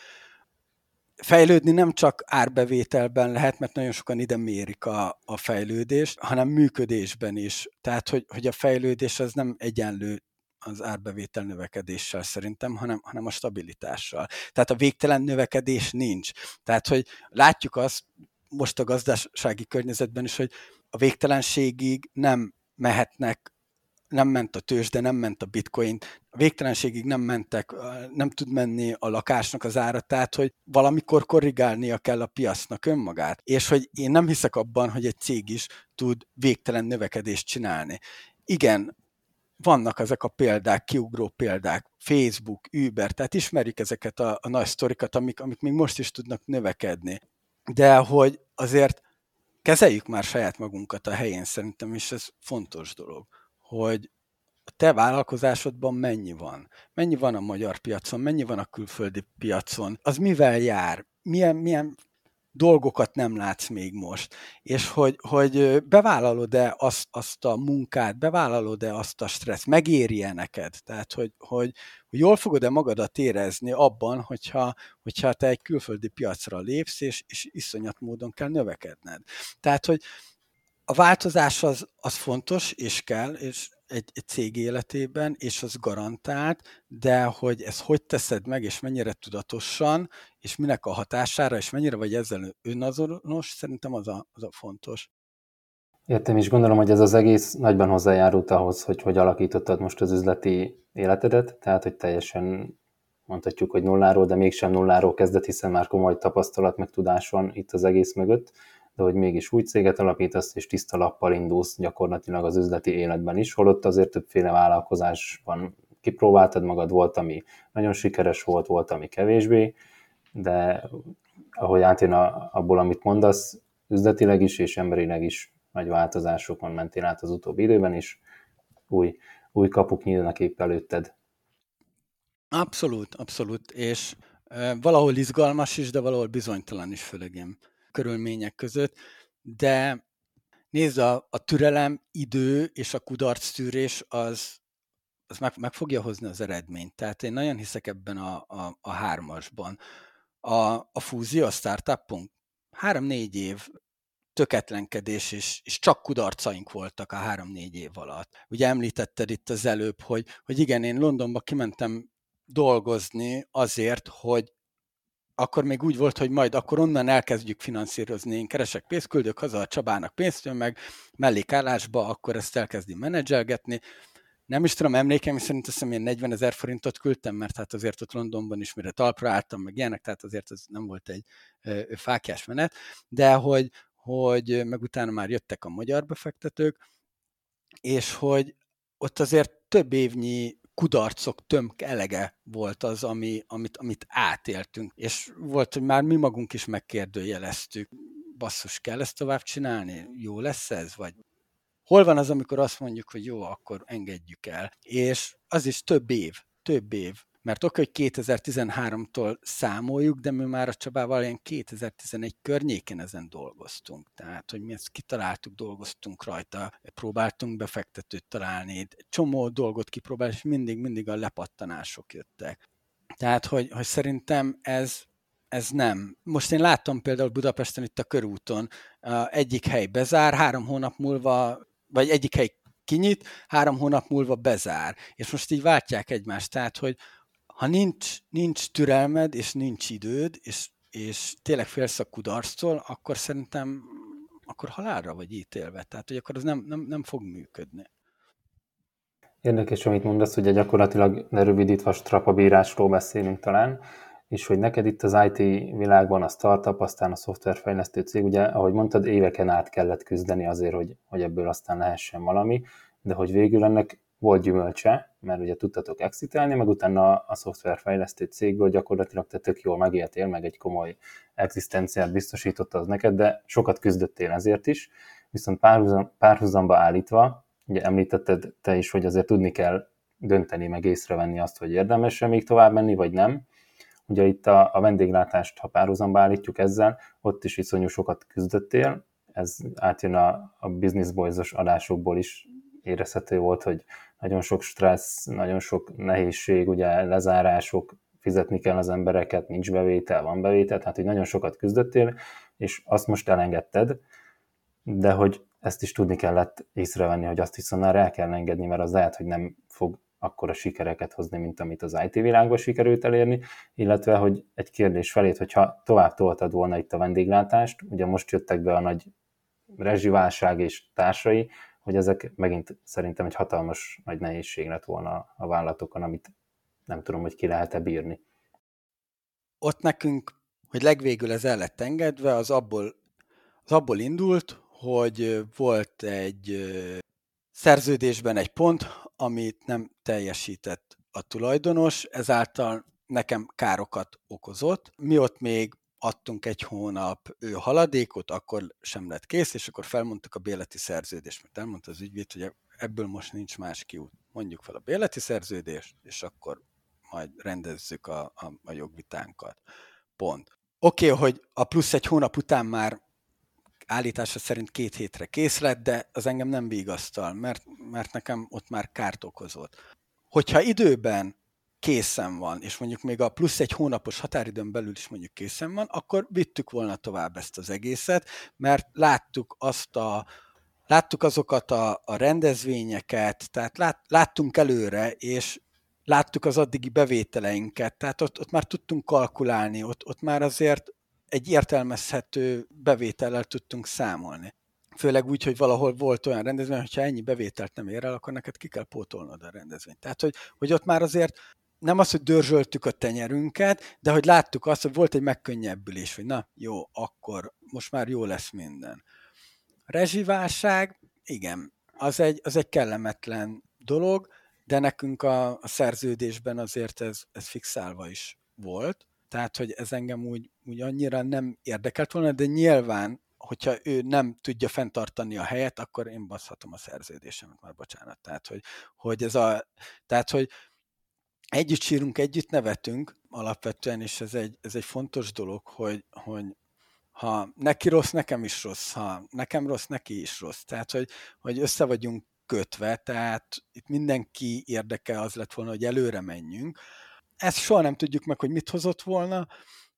Speaker 1: Fejlődni nem csak árbevételben lehet, mert nagyon sokan ide mérik a, a fejlődést, hanem működésben is. Tehát, hogy, hogy a fejlődés az nem egyenlő az árbevétel növekedéssel szerintem, hanem, hanem a stabilitással. Tehát a végtelen növekedés nincs. Tehát, hogy látjuk azt most a gazdasági környezetben is, hogy a végtelenségig nem mehetnek nem ment a tőzs, de nem ment a bitcoin, a végtelenségig nem mentek, nem tud menni a lakásnak az ára, tehát hogy valamikor korrigálnia kell a piacnak önmagát. És hogy én nem hiszek abban, hogy egy cég is tud végtelen növekedést csinálni. Igen, vannak ezek a példák, kiugró példák, Facebook, Uber, tehát ismerjük ezeket a, a nagy sztorikat, amik, amik még most is tudnak növekedni. De hogy azért kezeljük már saját magunkat a helyén szerintem, és ez fontos dolog, hogy te vállalkozásodban mennyi van? Mennyi van a magyar piacon, mennyi van a külföldi piacon? Az mivel jár? Milyen, milyen dolgokat nem látsz még most, és hogy, hogy bevállalod-e azt, azt a munkát, bevállalod-e azt a stressz, megéri-e neked? Tehát, hogy, hogy, hogy jól fogod-e magadat érezni abban, hogyha, hogyha te egy külföldi piacra lépsz, és, és iszonyat módon kell növekedned. Tehát, hogy a változás az, az fontos, és kell, és egy, egy cég életében, és az garantált, de hogy ezt hogy teszed meg, és mennyire tudatosan, és minek a hatására, és mennyire vagy ezzel önazonos, szerintem az a, az a fontos.
Speaker 2: Értem, és gondolom, hogy ez az egész nagyban hozzájárult ahhoz, hogy hogy alakítottad most az üzleti életedet, tehát, hogy teljesen mondhatjuk, hogy nulláról, de mégsem nulláról kezdett, hiszen már komoly tapasztalat meg tudás van itt az egész mögött de hogy mégis új céget alapítasz, és tiszta lappal indulsz gyakorlatilag az üzleti életben is, holott azért többféle vállalkozásban kipróbáltad magad, volt, ami nagyon sikeres volt, volt, ami kevésbé, de ahogy átjön a, abból, amit mondasz, üzletileg is és emberileg is nagy változásokon mentél át az utóbbi időben, és új, új kapuk nyílnak épp előtted.
Speaker 1: Abszolút, abszolút, és e, valahol izgalmas is, de valahol bizonytalan is, főleg én körülmények között, de nézd, a, a türelem, idő és a kudarc tűrés az, az meg, meg fogja hozni az eredményt. Tehát én nagyon hiszek ebben a, a, a hármasban. A, a fúzió, a startupunk három-négy év töketlenkedés, és, és csak kudarcaink voltak a három-négy év alatt. Ugye említetted itt az előbb, hogy, hogy igen, én Londonba kimentem dolgozni azért, hogy akkor még úgy volt, hogy majd akkor onnan elkezdjük finanszírozni. Én keresek pénzt, küldök haza a Csabának pénzt, meg mellékállásba, akkor ezt elkezdi menedzselgetni. Nem is tudom, emlékeim szerint azt hiszem, én 40 ezer forintot küldtem, mert hát azért ott Londonban is mire talpra álltam, meg ilyenek, tehát azért ez nem volt egy ö, fákjás menet, de hogy, hogy meg utána már jöttek a magyar befektetők, és hogy ott azért több évnyi kudarcok tömk elege volt az, ami, amit, amit átéltünk. És volt, hogy már mi magunk is megkérdőjeleztük, basszus, kell ezt tovább csinálni? Jó lesz ez? Vagy hol van az, amikor azt mondjuk, hogy jó, akkor engedjük el. És az is több év, több év mert oké, hogy 2013-tól számoljuk, de mi már a Csabával ilyen 2011 környéken ezen dolgoztunk. Tehát, hogy mi ezt kitaláltuk, dolgoztunk rajta, próbáltunk befektetőt találni, csomó dolgot kipróbálni, és mindig, mindig a lepattanások jöttek. Tehát, hogy, hogy szerintem ez, ez nem. Most én láttam például Budapesten itt a körúton, egyik hely bezár, három hónap múlva, vagy egyik hely kinyit, három hónap múlva bezár. És most így váltják egymást. Tehát, hogy, ha nincs, nincs türelmed, és nincs időd, és, és tényleg félsz a kudarctól, akkor szerintem akkor halálra vagy ítélve. Tehát, hogy akkor az nem, nem, nem fog működni.
Speaker 2: Érdekes, amit mondasz, hogy gyakorlatilag lerövidítve a strapabírásról beszélünk talán, és hogy neked itt az IT világban a startup, aztán a szoftverfejlesztő cég, ugye, ahogy mondtad, éveken át kellett küzdeni azért, hogy, hogy ebből aztán lehessen valami, de hogy végül ennek volt gyümölcse, mert ugye tudtatok exitelni, meg utána a szoftverfejlesztő cégből gyakorlatilag te tök jól megéltél, meg egy komoly egzisztenciát biztosította az neked, de sokat küzdöttél ezért is, viszont párhuzam, párhuzamba állítva, ugye említetted te is, hogy azért tudni kell dönteni, meg észrevenni azt, hogy érdemes-e még tovább menni, vagy nem. Ugye itt a, a vendéglátást, ha párhuzamba állítjuk ezzel, ott is iszonyú sokat küzdöttél, ez átjön a, a Business Boys-os adásokból is érezhető volt, hogy nagyon sok stressz, nagyon sok nehézség, ugye lezárások, fizetni kell az embereket, nincs bevétel, van bevétel, tehát hogy nagyon sokat küzdöttél, és azt most elengedted, de hogy ezt is tudni kellett észrevenni, hogy azt viszont már el kell engedni, mert az lehet, hogy nem fog akkora sikereket hozni, mint amit az IT világban sikerült elérni, illetve, hogy egy kérdés felét, hogyha tovább toltad volna itt a vendéglátást, ugye most jöttek be a nagy rezsiválság és társai, hogy ezek megint szerintem egy hatalmas nagy nehézség lett volna a vállalatokon, amit nem tudom, hogy ki lehet-e bírni.
Speaker 1: Ott nekünk, hogy legvégül ez el lett engedve, az abból, az abból indult, hogy volt egy szerződésben egy pont, amit nem teljesített a tulajdonos, ezáltal nekem károkat okozott. Mi ott még adtunk egy hónap ő haladékot, akkor sem lett kész, és akkor felmondtuk a béleti szerződést, mert elmondta az ügyvéd, hogy ebből most nincs más kiút. Mondjuk fel a béleti szerződést, és akkor majd rendezzük a, a, a jogvitánkat. Pont. Oké, okay, hogy a plusz egy hónap után már állítása szerint két hétre kész lett, de az engem nem vigasztal, mert, mert nekem ott már kárt okozott. Hogyha időben készen van, és mondjuk még a plusz egy hónapos határidőn belül is mondjuk készen van, akkor vittük volna tovább ezt az egészet, mert láttuk azt a, láttuk azokat a, a rendezvényeket, tehát lát, láttunk előre, és láttuk az addigi bevételeinket, tehát ott, ott már tudtunk kalkulálni, ott, ott már azért egy értelmezhető bevétellel tudtunk számolni. Főleg úgy, hogy valahol volt olyan rendezvény, hogyha ennyi bevételt nem ér el, akkor neked ki kell pótolnod a rendezvényt. Tehát, hogy, hogy ott már azért nem az, hogy dörzsöltük a tenyerünket, de hogy láttuk azt, hogy volt egy megkönnyebbülés, hogy na, jó, akkor most már jó lesz minden. Rezsiválság, igen, az egy, az egy kellemetlen dolog, de nekünk a, a szerződésben azért ez, ez fixálva is volt. Tehát, hogy ez engem úgy, úgy annyira nem érdekelt volna, de nyilván, hogyha ő nem tudja fenntartani a helyet, akkor én baszhatom a szerződésemet, már bocsánat. Tehát, hogy, hogy ez a, tehát, hogy együtt sírunk, együtt nevetünk alapvetően, és ez egy, ez egy fontos dolog, hogy, hogy ha neki rossz, nekem is rossz, ha nekem rossz, neki is rossz. Tehát, hogy, hogy össze vagyunk kötve, tehát itt mindenki érdeke az lett volna, hogy előre menjünk. Ezt soha nem tudjuk meg, hogy mit hozott volna,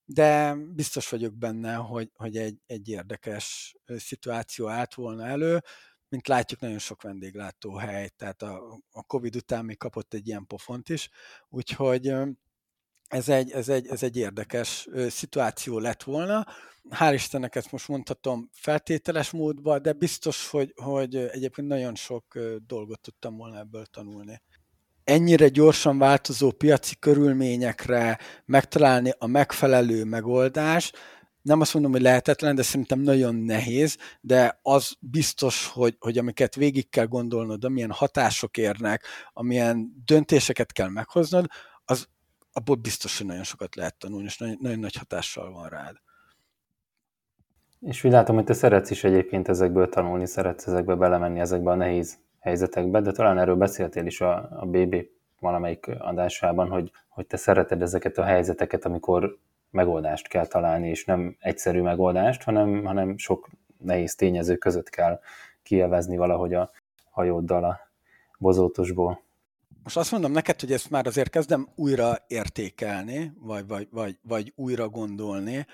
Speaker 1: de biztos vagyok benne, hogy, hogy egy, egy érdekes szituáció állt volna elő, mint látjuk, nagyon sok vendéglátóhely, tehát a, a Covid után még kapott egy ilyen pofont is, úgyhogy ez egy, ez egy, ez egy érdekes szituáció lett volna. Hál' Istennek ezt most mondhatom feltételes módban, de biztos, hogy, hogy egyébként nagyon sok dolgot tudtam volna ebből tanulni. Ennyire gyorsan változó piaci körülményekre megtalálni a megfelelő megoldást, nem azt mondom, hogy lehetetlen, de szerintem nagyon nehéz, de az biztos, hogy, hogy amiket végig kell gondolnod, amilyen hatások érnek, amilyen döntéseket kell meghoznod, az abból biztos, hogy nagyon sokat lehet tanulni, és nagyon, nagyon nagy hatással van rád.
Speaker 2: És úgy látom, hogy te szeretsz is egyébként ezekből tanulni, szeretsz ezekbe belemenni, ezekbe a nehéz helyzetekbe, de talán erről beszéltél is a, a BB valamelyik adásában, hogy, hogy te szereted ezeket a helyzeteket, amikor megoldást kell találni, és nem egyszerű megoldást, hanem, hanem sok nehéz tényező között kell kielvezni valahogy a hajóddal a bozótosból.
Speaker 1: Most azt mondom neked, hogy ezt már azért kezdem újra értékelni, vagy, vagy, vagy, vagy újra gondolni.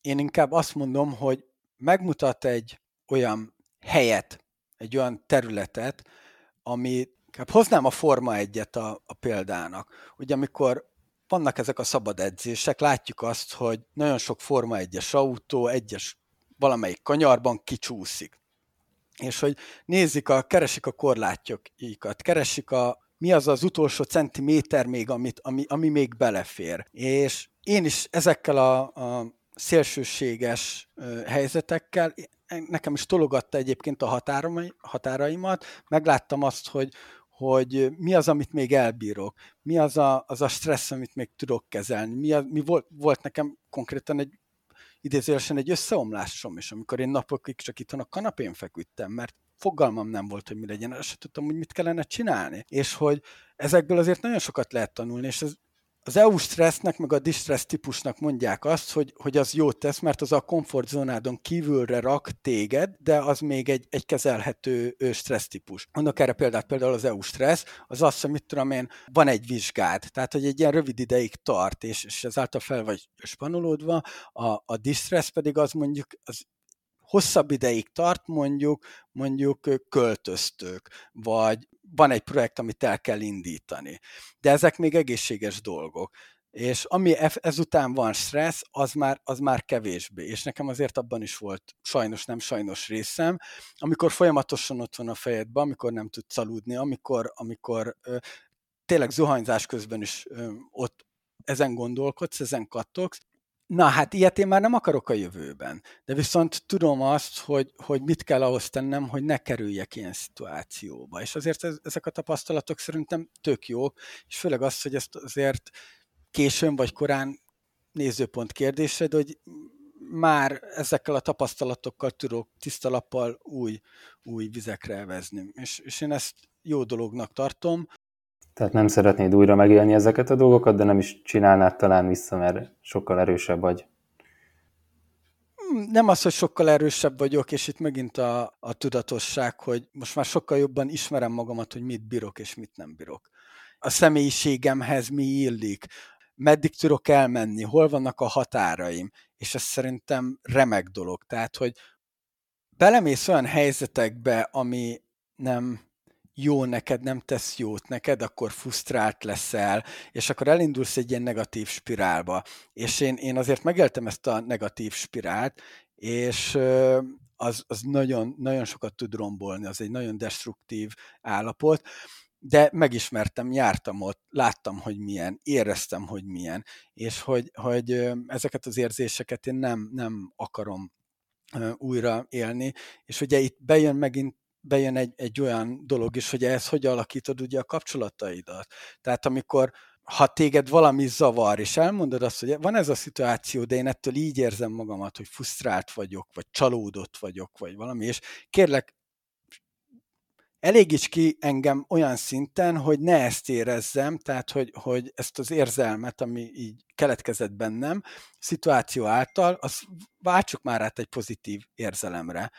Speaker 1: Én inkább azt mondom, hogy megmutat egy olyan helyet, egy olyan területet, ami hoznám a Forma egyet a, a példának. Ugye amikor vannak ezek a szabad edzések, látjuk azt, hogy nagyon sok Forma egyes autó, egyes valamelyik kanyarban kicsúszik. És hogy nézik, a, keresik a korlátjokat, keresik a, mi az az utolsó centiméter még, amit, ami, ami még belefér. És én is ezekkel a, a szélsőséges helyzetekkel, nekem is tologatta egyébként a határaimat, megláttam azt, hogy, hogy mi az, amit még elbírok, mi az a, az a stressz, amit még tudok kezelni, mi, a, mi volt, volt nekem konkrétan egy idézőjelesen egy összeomlásom is, amikor én napokig csak itthon a kanapén feküdtem, mert fogalmam nem volt, hogy mi legyen, azt sem tudtam, hogy mit kellene csinálni. És hogy ezekből azért nagyon sokat lehet tanulni, és ez az EU stressznek, meg a distress típusnak mondják azt, hogy, hogy az jót tesz, mert az a komfortzónádon kívülre rak téged, de az még egy, egy kezelhető stressz típus. Mondok erre példát, például az EU stressz, az az, hogy mit tudom én, van egy vizsgád, tehát hogy egy ilyen rövid ideig tart, és, és ezáltal fel vagy spanolódva, a, a distress pedig az mondjuk az hosszabb ideig tart, mondjuk, mondjuk költöztők, vagy van egy projekt, amit el kell indítani. De ezek még egészséges dolgok. És ami ezután van stressz, az már, az már kevésbé. És nekem azért abban is volt sajnos, nem sajnos részem, amikor folyamatosan ott van a fejedben, amikor nem tudsz aludni, amikor, amikor tényleg zuhanyzás közben is ott ezen gondolkodsz, ezen kattogsz, Na hát ilyet én már nem akarok a jövőben, de viszont tudom azt, hogy, hogy mit kell ahhoz tennem, hogy ne kerüljek ilyen szituációba. És azért ez, ezek a tapasztalatok szerintem tök jók, és főleg az, hogy ezt azért későn vagy korán nézőpont kérdésed, hogy már ezekkel a tapasztalatokkal tudok tiszta lappal új, új vizekre elvezni. És, és én ezt jó dolognak tartom.
Speaker 2: Tehát nem szeretnéd újra megélni ezeket a dolgokat, de nem is csinálnád talán vissza, mert sokkal erősebb vagy.
Speaker 1: Nem az, hogy sokkal erősebb vagyok, és itt megint a, a tudatosság, hogy most már sokkal jobban ismerem magamat, hogy mit bírok és mit nem bírok. A személyiségemhez mi illik, meddig tudok elmenni, hol vannak a határaim, és ez szerintem remek dolog. Tehát, hogy belemész olyan helyzetekbe, ami nem jó neked, nem tesz jót neked, akkor frusztrált leszel, és akkor elindulsz egy ilyen negatív spirálba. És én, én azért megéltem ezt a negatív spirált, és az, az nagyon, nagyon sokat tud rombolni, az egy nagyon destruktív állapot, de megismertem, jártam ott, láttam, hogy milyen, éreztem, hogy milyen, és hogy, hogy ezeket az érzéseket én nem, nem akarom újra élni, és ugye itt bejön megint bejön egy, egy olyan dolog is, hogy ez hogy alakítod ugye a kapcsolataidat. Tehát amikor ha téged valami zavar, és elmondod azt, hogy van ez a szituáció, de én ettől így érzem magamat, hogy frusztrált vagyok, vagy csalódott vagyok, vagy valami, és kérlek, elégíts ki engem olyan szinten, hogy ne ezt érezzem, tehát hogy, hogy ezt az érzelmet, ami így keletkezett bennem, szituáció által, azt váltsuk már át egy pozitív érzelemre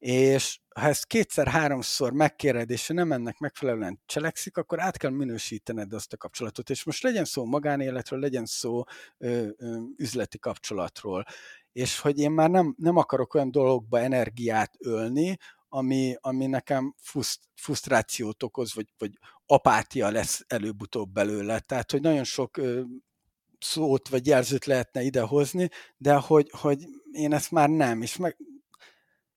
Speaker 1: és ha ezt kétszer-háromszor megkéred, és nem ennek megfelelően cselekszik, akkor át kell minősítened azt a kapcsolatot. És most legyen szó magánéletről, legyen szó ö, ö, üzleti kapcsolatról. És hogy én már nem, nem akarok olyan dologba energiát ölni, ami, ami nekem fuszt, frusztrációt okoz, vagy, vagy apátia lesz előbb-utóbb belőle. Tehát, hogy nagyon sok ö, szót vagy jelzőt lehetne idehozni, de hogy, hogy én ezt már nem, és meg,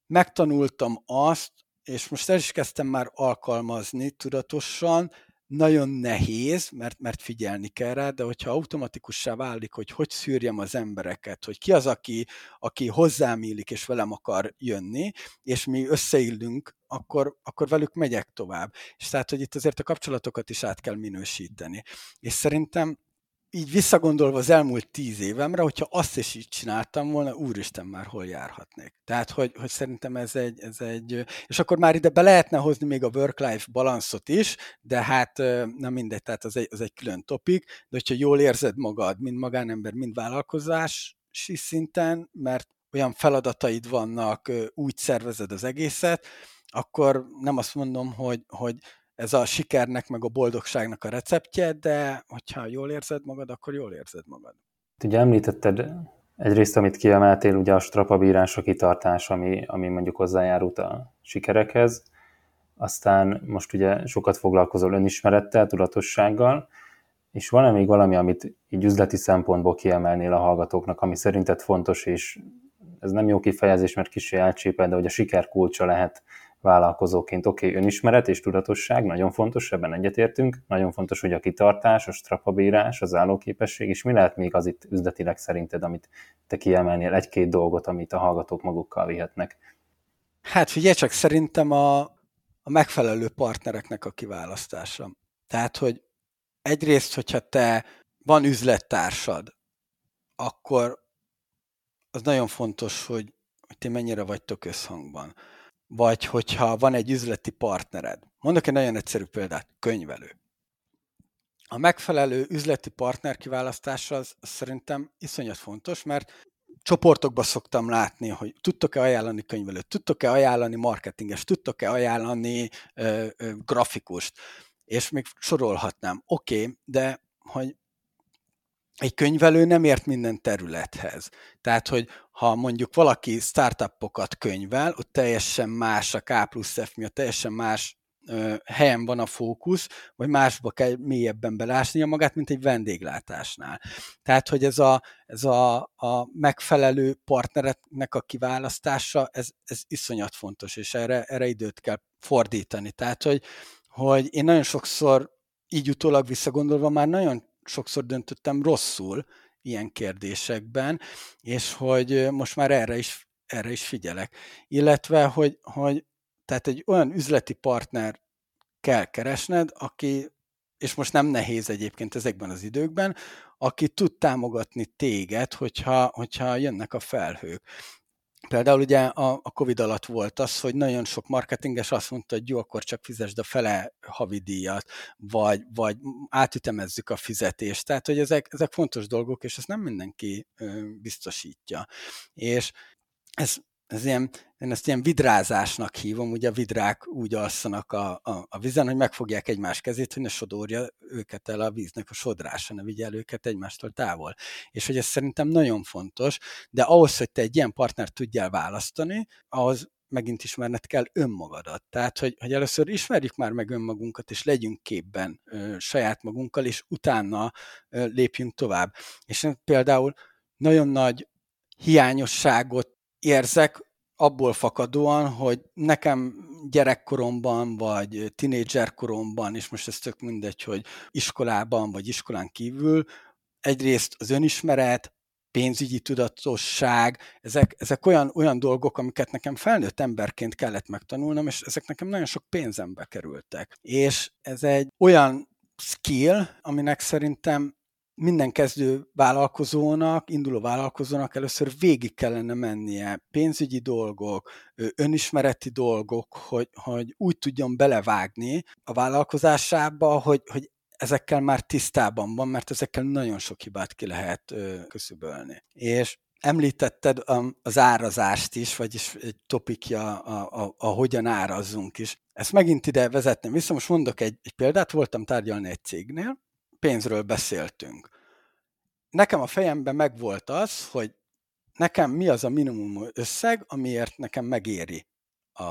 Speaker 1: megtanultam azt, és most el is kezdtem már alkalmazni tudatosan, nagyon nehéz, mert, mert figyelni kell rá, de hogyha automatikussá válik, hogy hogy szűrjem az embereket, hogy ki az, aki, aki hozzám illik és velem akar jönni, és mi összeillünk, akkor, akkor velük megyek tovább. És tehát, hogy itt azért a kapcsolatokat is át kell minősíteni. És szerintem így visszagondolva az elmúlt tíz évemre, hogyha azt is így csináltam volna, úristen már hol járhatnék. Tehát, hogy, hogy szerintem ez egy, ez egy, és akkor már ide be lehetne hozni még a work-life balanszot is, de hát nem mindegy, tehát az egy, az egy külön topik, de hogyha jól érzed magad, mind magánember, mind vállalkozási szinten, mert olyan feladataid vannak, úgy szervezed az egészet, akkor nem azt mondom, hogy, hogy ez a sikernek, meg a boldogságnak a receptje, de hogyha jól érzed magad, akkor jól érzed magad.
Speaker 2: Ugye említetted egyrészt, amit kiemeltél, ugye a strapabírás, a kitartás, ami, ami mondjuk hozzájárult a sikerekhez, aztán most ugye sokat foglalkozol önismerettel, tudatossággal, és van-e még valami, amit így üzleti szempontból kiemelnél a hallgatóknak, ami szerinted fontos, és ez nem jó kifejezés, mert kicsi elcsépel, de hogy a siker kulcsa lehet vállalkozóként. Oké, okay, önismeret és tudatosság, nagyon fontos, ebben egyetértünk. Nagyon fontos, hogy a kitartás, a strapabírás, az állóképesség, és mi lehet még az itt üzletileg szerinted, amit te kiemelnél, egy-két dolgot, amit a hallgatók magukkal vihetnek?
Speaker 1: Hát figyelj csak, szerintem a, a megfelelő partnereknek a kiválasztása. Tehát, hogy egyrészt, hogyha te van üzlettársad, akkor az nagyon fontos, hogy, hogy ti mennyire vagytok összhangban vagy hogyha van egy üzleti partnered. Mondok egy nagyon egyszerű példát, könyvelő. A megfelelő üzleti partner kiválasztása az, szerintem iszonyat fontos, mert csoportokban szoktam látni, hogy tudtok-e ajánlani könyvelőt, tudtok-e ajánlani marketinges, tudtok-e ajánlani ö, ö, grafikust, és még sorolhatnám. Oké, okay, de hogy egy könyvelő nem ért minden területhez. Tehát, hogy ha mondjuk valaki startupokat könyvel, ott teljesen más a K plusz F miatt, teljesen más ö, helyen van a fókusz, vagy másba kell mélyebben belásnia magát, mint egy vendéglátásnál. Tehát, hogy ez a, ez a, a megfelelő partnereknek a kiválasztása, ez, ez iszonyat fontos, és erre, erre időt kell fordítani. Tehát, hogy, hogy én nagyon sokszor így utólag visszagondolva már nagyon sokszor döntöttem rosszul ilyen kérdésekben, és hogy most már erre is, erre is figyelek. Illetve, hogy, hogy tehát egy olyan üzleti partner kell keresned, aki és most nem nehéz egyébként ezekben az időkben, aki tud támogatni téged, hogyha, hogyha jönnek a felhők. Például ugye a, a Covid alatt volt az, hogy nagyon sok marketinges azt mondta, hogy jó, akkor csak fizesd a fele havidíjat, vagy, vagy átütemezzük a fizetést. Tehát, hogy ezek, ezek fontos dolgok, és ezt nem mindenki biztosítja. És ez ez ilyen, én ezt ilyen vidrázásnak hívom, ugye a vidrák úgy alszanak a, a, a vízen, hogy megfogják egymás kezét, hogy ne sodorja őket el a víznek a sodrása, ne vigye el őket egymástól távol. És hogy ez szerintem nagyon fontos, de ahhoz, hogy te egy ilyen partnert tudjál választani, ahhoz megint ismerned kell önmagadat. Tehát, hogy, hogy először ismerjük már meg önmagunkat, és legyünk képben ö, saját magunkkal, és utána ö, lépjünk tovább. És például nagyon nagy hiányosságot érzek abból fakadóan, hogy nekem gyerekkoromban, vagy tinédzserkoromban, és most ez tök mindegy, hogy iskolában, vagy iskolán kívül, egyrészt az önismeret, pénzügyi tudatosság, ezek, ezek olyan, olyan dolgok, amiket nekem felnőtt emberként kellett megtanulnom, és ezek nekem nagyon sok pénzembe kerültek. És ez egy olyan skill, aminek szerintem minden kezdő vállalkozónak, induló vállalkozónak először végig kellene mennie pénzügyi dolgok, önismereti dolgok, hogy, hogy úgy tudjon belevágni a vállalkozásába, hogy, hogy ezekkel már tisztában van, mert ezekkel nagyon sok hibát ki lehet köszöbölni. És említetted az árazást is, vagyis egy topikja a, a, a hogyan árazzunk is. Ezt megint ide vezetném vissza, most mondok egy, egy példát, voltam tárgyalni egy cégnél, pénzről beszéltünk. Nekem a fejemben megvolt az, hogy nekem mi az a minimum összeg, amiért nekem megéri a,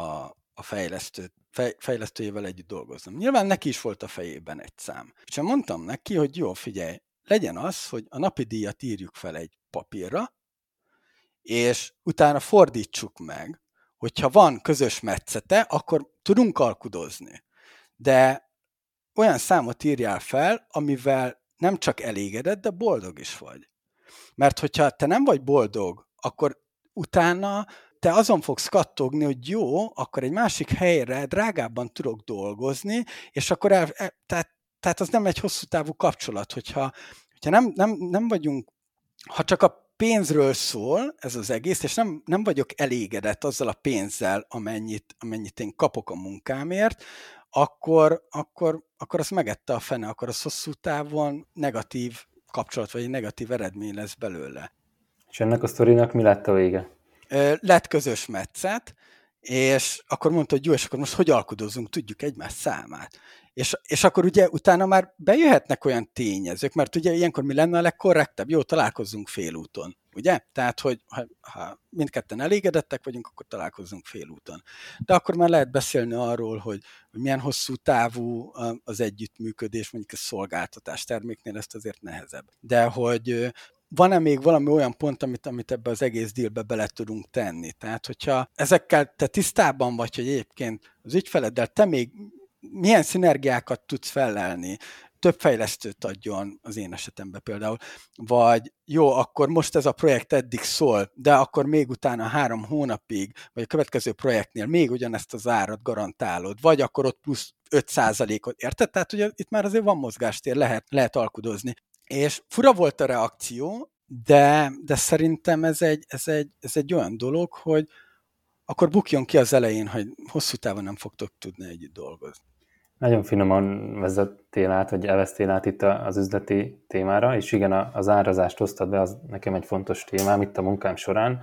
Speaker 1: a fejlesztő, fej, fejlesztőjével együtt dolgoznom. Nyilván neki is volt a fejében egy szám. És mondtam neki, hogy jó, figyelj, legyen az, hogy a napi díjat írjuk fel egy papírra, és utána fordítsuk meg, hogyha van közös metszete, akkor tudunk alkudozni. De olyan számot írjál fel, amivel nem csak elégedett, de boldog is vagy. Mert hogyha te nem vagy boldog, akkor utána te azon fogsz kattogni, hogy jó, akkor egy másik helyre drágábban tudok dolgozni, és akkor el, el, tehát, tehát az nem egy hosszú távú kapcsolat, hogyha, hogyha nem, nem, nem vagyunk, ha csak a pénzről szól ez az egész, és nem, nem vagyok elégedett azzal a pénzzel, amennyit, amennyit én kapok a munkámért, akkor, akkor, akkor az megette a fene, akkor az hosszú távon negatív kapcsolat, vagy egy negatív eredmény lesz belőle.
Speaker 2: És ennek a sztorinak mi lett a vége?
Speaker 1: Lett közös metszet, és akkor mondta, hogy jó, és akkor most hogy alkudozunk, tudjuk egymás számát. És, és akkor ugye utána már bejöhetnek olyan tényezők, mert ugye ilyenkor mi lenne a legkorrektebb? Jó, találkozzunk félúton, ugye? Tehát, hogy ha, ha mindketten elégedettek vagyunk, akkor találkozzunk félúton. De akkor már lehet beszélni arról, hogy, hogy milyen hosszú távú az együttműködés, mondjuk a szolgáltatás terméknél ezt azért nehezebb. De hogy van-e még valami olyan pont, amit, amit ebbe az egész dílbe bele tudunk tenni? Tehát, hogyha ezekkel te tisztában vagy, hogy egyébként az ügyfeleddel te még milyen szinergiákat tudsz felelni, több fejlesztőt adjon az én esetemben például, vagy jó, akkor most ez a projekt eddig szól, de akkor még utána három hónapig, vagy a következő projektnél még ugyanezt az árat garantálod, vagy akkor ott plusz 5%-ot, érted? Tehát ugye itt már azért van mozgástér, lehet, lehet alkudozni. És fura volt a reakció, de, de szerintem ez egy, ez, egy, ez egy olyan dolog, hogy akkor bukjon ki az elején, hogy hosszú távon nem fogtok tudni együtt dolgozni.
Speaker 2: Nagyon finoman vezettél át, vagy elvesztél át itt az üzleti témára, és igen, az árazást hoztad be, az nekem egy fontos témám itt a munkám során,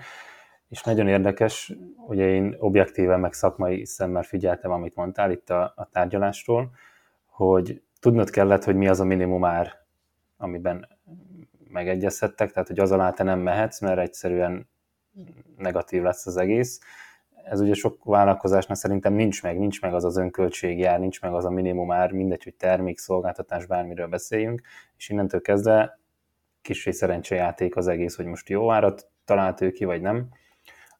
Speaker 2: és nagyon érdekes, ugye én objektíven, meg szakmai szemmel figyeltem, amit mondtál itt a, a tárgyalásról, hogy tudnod kellett, hogy mi az a minimum ár, amiben megegyezhettek, tehát hogy az alá te nem mehetsz, mert egyszerűen negatív lesz az egész, ez ugye sok vállalkozásnak szerintem nincs meg, nincs meg az az önköltségjár, nincs meg az a minimum ár, mindegy, hogy termék, szolgáltatás, bármiről beszéljünk, és innentől kezdve kicsi szerencsejáték az egész, hogy most jó árat talált ő ki, vagy nem.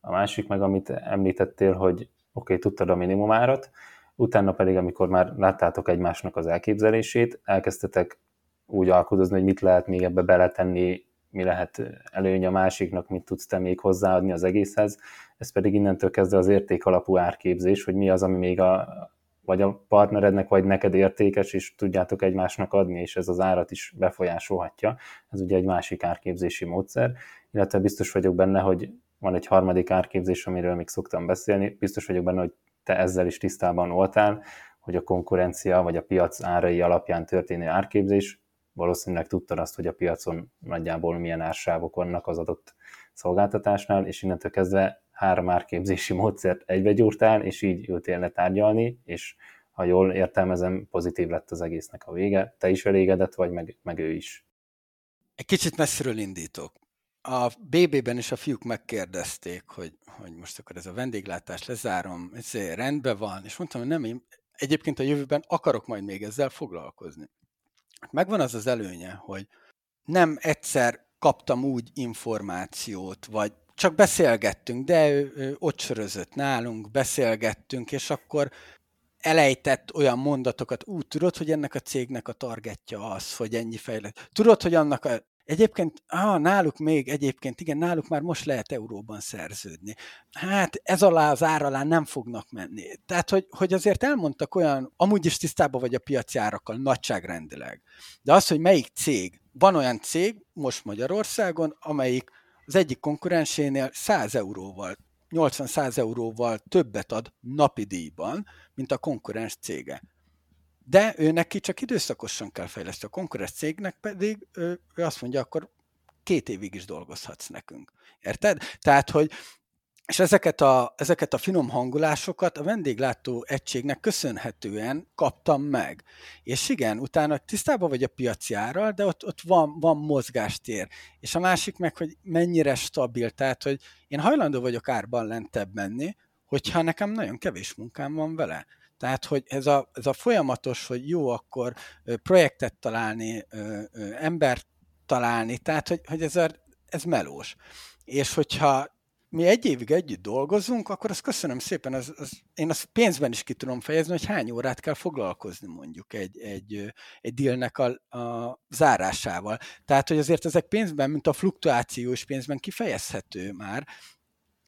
Speaker 2: A másik meg, amit említettél, hogy oké, okay, tudtad a minimum árat, utána pedig, amikor már láttátok egymásnak az elképzelését, elkezdtetek úgy alkudozni, hogy mit lehet még ebbe beletenni, mi lehet előny a másiknak, mit tudsz te még hozzáadni az egészhez, ez pedig innentől kezdve az érték alapú árképzés, hogy mi az, ami még a vagy a partnerednek, vagy neked értékes, és tudjátok egymásnak adni, és ez az árat is befolyásolhatja. Ez ugye egy másik árképzési módszer, illetve biztos vagyok benne, hogy van egy harmadik árképzés, amiről még szoktam beszélni, biztos vagyok benne, hogy te ezzel is tisztában voltál, hogy a konkurencia vagy a piac árai alapján történő árképzés, valószínűleg tudtad azt, hogy a piacon nagyjából milyen ársávok vannak az adott szolgáltatásnál, és innentől kezdve három árképzési módszert egybe gyúrtál, és így ültél le tárgyalni, és ha jól értelmezem, pozitív lett az egésznek a vége. Te is elégedett vagy, meg, meg ő is.
Speaker 1: Egy kicsit messziről indítok. A BB-ben is a fiúk megkérdezték, hogy, hogy most akkor ez a vendéglátás lezárom, ez rendben van, és mondtam, hogy nem, én egyébként a jövőben akarok majd még ezzel foglalkozni. Megvan az az előnye, hogy nem egyszer kaptam úgy információt, vagy csak beszélgettünk, de ő, ő ott sörözött nálunk, beszélgettünk, és akkor elejtett olyan mondatokat, úgy tudod, hogy ennek a cégnek a targetja az, hogy ennyi fejlett. Tudod, hogy annak a Egyébként, ah, náluk még, egyébként, igen, náluk már most lehet euróban szerződni. Hát ez alá az ár alá nem fognak menni. Tehát, hogy, hogy azért elmondtak olyan, amúgy is tisztában vagy a piaci árakkal, nagyságrendileg. De az, hogy melyik cég, van olyan cég most Magyarországon, amelyik az egyik konkurensénél 100 euróval 80-100 euróval többet ad napi díjban, mint a konkurens cége de ő neki csak időszakosan kell fejleszteni. A konkurens cégnek pedig ő, ő azt mondja, akkor két évig is dolgozhatsz nekünk. Érted? Tehát, hogy és ezeket a, ezeket a finom hangulásokat a vendéglátó egységnek köszönhetően kaptam meg. És igen, utána tisztában vagy a piaci árral, de ott, ott van, van mozgástér. És a másik meg, hogy mennyire stabil, tehát, hogy én hajlandó vagyok árban lentebb menni, hogyha nekem nagyon kevés munkám van vele. Tehát, hogy ez a, ez a folyamatos, hogy jó, akkor projektet találni, embert találni, tehát, hogy, hogy ez, a, ez melós. És hogyha mi egy évig együtt dolgozunk, akkor azt köszönöm szépen, az, az, én azt pénzben is ki tudom fejezni, hogy hány órát kell foglalkozni mondjuk egy, egy, egy dealnek a, a zárásával. Tehát, hogy azért ezek pénzben, mint a fluktuációs pénzben kifejezhető már,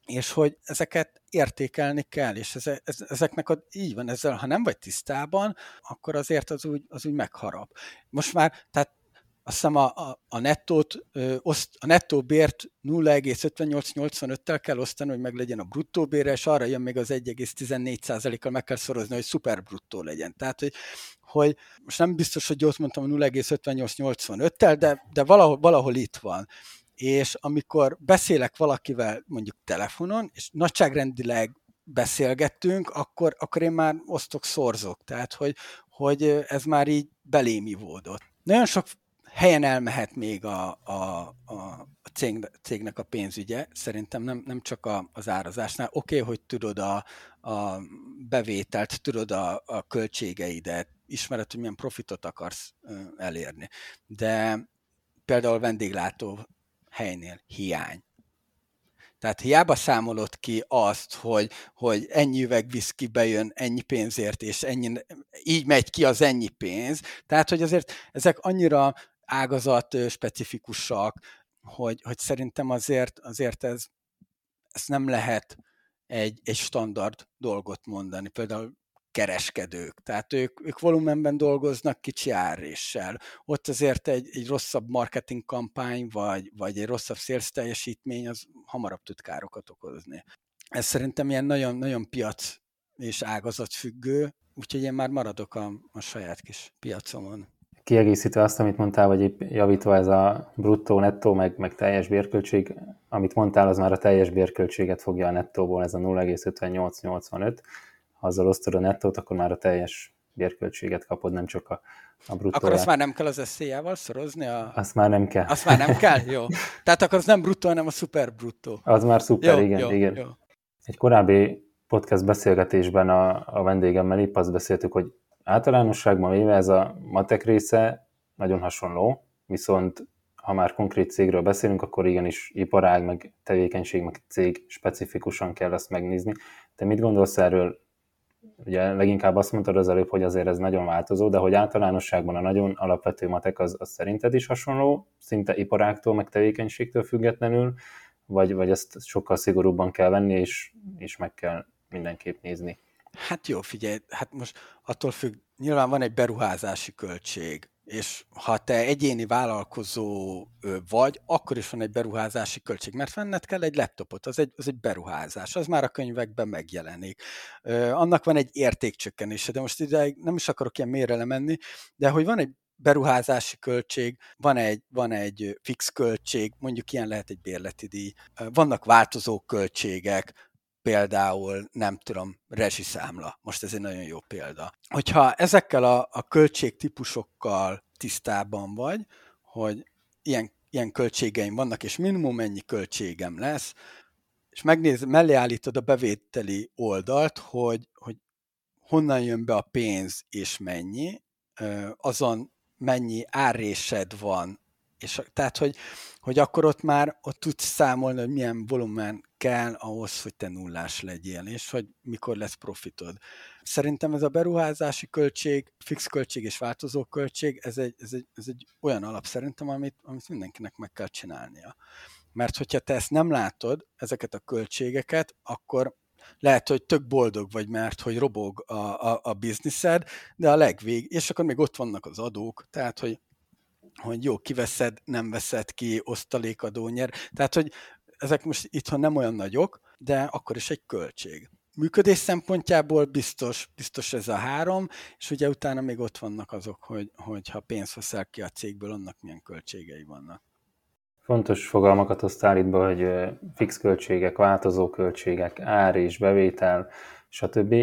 Speaker 1: és hogy ezeket értékelni kell, és ez, ez, ezeknek a, így van, ezzel, ha nem vagy tisztában, akkor azért az úgy, az úgy megharap. Most már, tehát azt hiszem a, a, a nettót, oszt, a nettó bért 0,5885-tel kell osztani, hogy meg legyen a bruttó bére, és arra jön még az 1,14%-kal meg kell szorozni, hogy szuper bruttó legyen. Tehát, hogy, hogy most nem biztos, hogy ott mondtam a 0,5885-tel, de, de valahol, valahol itt van és amikor beszélek valakivel mondjuk telefonon, és nagyságrendileg beszélgettünk, akkor, akkor én már osztok, szorzok. Tehát, hogy, hogy ez már így belém ivódott. Nagyon sok helyen elmehet még a, a, a cég, cégnek a pénzügye, szerintem nem, nem csak a, az árazásnál. Oké, okay, hogy tudod a, a bevételt, tudod a, a költségeidet, ismered, hogy milyen profitot akarsz elérni. De például vendéglátó helynél hiány. Tehát hiába számolod ki azt, hogy, hogy ennyi üveg viszki bejön ennyi pénzért, és ennyi, így megy ki az ennyi pénz. Tehát, hogy azért ezek annyira ágazat specifikusak, hogy, hogy szerintem azért, azért ez, ez nem lehet egy, egy standard dolgot mondani. Például kereskedők. Tehát ők, ők volumenben dolgoznak kicsi áréssel. Ott azért egy, egy rosszabb marketing kampány, vagy, vagy egy rosszabb sales teljesítmény, az hamarabb tud károkat okozni. Ez szerintem ilyen nagyon, nagyon piac és ágazat függő, úgyhogy én már maradok a, a saját kis piacomon.
Speaker 2: Kiegészítve azt, amit mondtál, vagy javítva ez a bruttó, nettó, meg, meg teljes bérköltség, amit mondtál, az már a teljes bérköltséget fogja a nettóból, ez a 0,5885 ha azzal osztod a nettót, akkor már a teljes bérköltséget kapod, nem csak a, a bruttó.
Speaker 1: Akkor azt már nem kell az SZIA-val szorozni? A...
Speaker 2: Azt már nem kell.
Speaker 1: Azt már nem kell? Jó. Tehát akkor az nem bruttó, hanem a szuper bruttó.
Speaker 2: Az már szuper, jó, igen. Jó, igen. Jó. Egy korábbi podcast beszélgetésben a, a vendégemmel épp azt beszéltük, hogy általánosságban véve ez a matek része nagyon hasonló, viszont ha már konkrét cégről beszélünk, akkor igenis iparág, meg tevékenység, meg cég specifikusan kell ezt megnézni. Te mit gondolsz erről? Ugye leginkább azt mondtad az előbb, hogy azért ez nagyon változó, de hogy általánosságban a nagyon alapvető matek az, az szerinted is hasonló, szinte iparáktól, meg tevékenységtől függetlenül, vagy, vagy ezt sokkal szigorúbban kell venni, és, és meg kell mindenképp nézni?
Speaker 1: Hát jó, figyelj, hát most attól függ, nyilván van egy beruházási költség, és ha te egyéni vállalkozó vagy, akkor is van egy beruházási költség, mert venned kell egy laptopot, az egy, az egy beruházás, az már a könyvekben megjelenik. Annak van egy értékcsökkenése, de most ide nem is akarok ilyen mélyre menni, de hogy van egy beruházási költség, van egy, van egy fix költség, mondjuk ilyen lehet egy bérleti díj, vannak változó költségek, például, nem tudom, rezsiszámla. Most ez egy nagyon jó példa. Hogyha ezekkel a, a költségtípusokkal tisztában vagy, hogy ilyen, ilyen költségeim vannak, és minimum ennyi költségem lesz, és megnéz, mellé állítod a bevételi oldalt, hogy, hogy honnan jön be a pénz és mennyi, azon mennyi árrésed van, és tehát, hogy, hogy akkor ott már ott tudsz számolni, hogy milyen volumen kell ahhoz, hogy te nullás legyél, és hogy mikor lesz profitod. Szerintem ez a beruházási költség, fix költség és változó költség, ez egy, ez egy, ez egy olyan alap szerintem, amit, amit mindenkinek meg kell csinálnia. Mert hogyha te ezt nem látod, ezeket a költségeket, akkor lehet, hogy tök boldog vagy, mert hogy robog a, a, a bizniszed, de a legvég, és akkor még ott vannak az adók, tehát, hogy hogy jó, kiveszed, nem veszed ki, osztalékadó nyer. Tehát, hogy ezek most itthon nem olyan nagyok, de akkor is egy költség. Működés szempontjából biztos, biztos ez a három, és ugye utána még ott vannak azok, hogy, hogy ha pénzt veszel ki a cégből, annak milyen költségei vannak.
Speaker 2: Fontos fogalmakat hoztál itt be, hogy fix költségek, változó költségek, ár és bevétel, stb.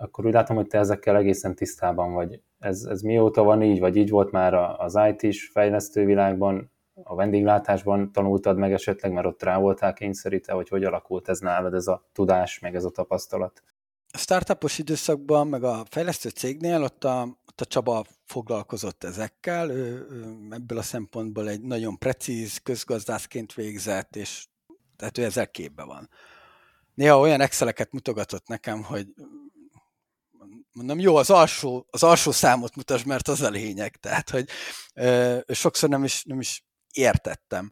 Speaker 2: Akkor úgy látom, hogy te ezekkel egészen tisztában vagy. Ez, ez mióta van így, vagy így volt már az IT-s fejlesztő világban, a vendéglátásban tanultad meg esetleg, mert ott rá voltál kényszerítve, hogy hogy alakult ez nálad, ez a tudás, meg ez a tapasztalat?
Speaker 1: A startupos időszakban, meg a fejlesztő cégnél ott a, ott a Csaba foglalkozott ezekkel, ő ebből a szempontból egy nagyon precíz közgazdászként végzett, és tehát ő ezzel képbe van. Néha olyan exceleket mutogatott nekem, hogy mondom, jó, az alsó, az alsó számot mutasd, mert az a lényeg. Tehát, hogy ö, sokszor nem is, nem is értettem.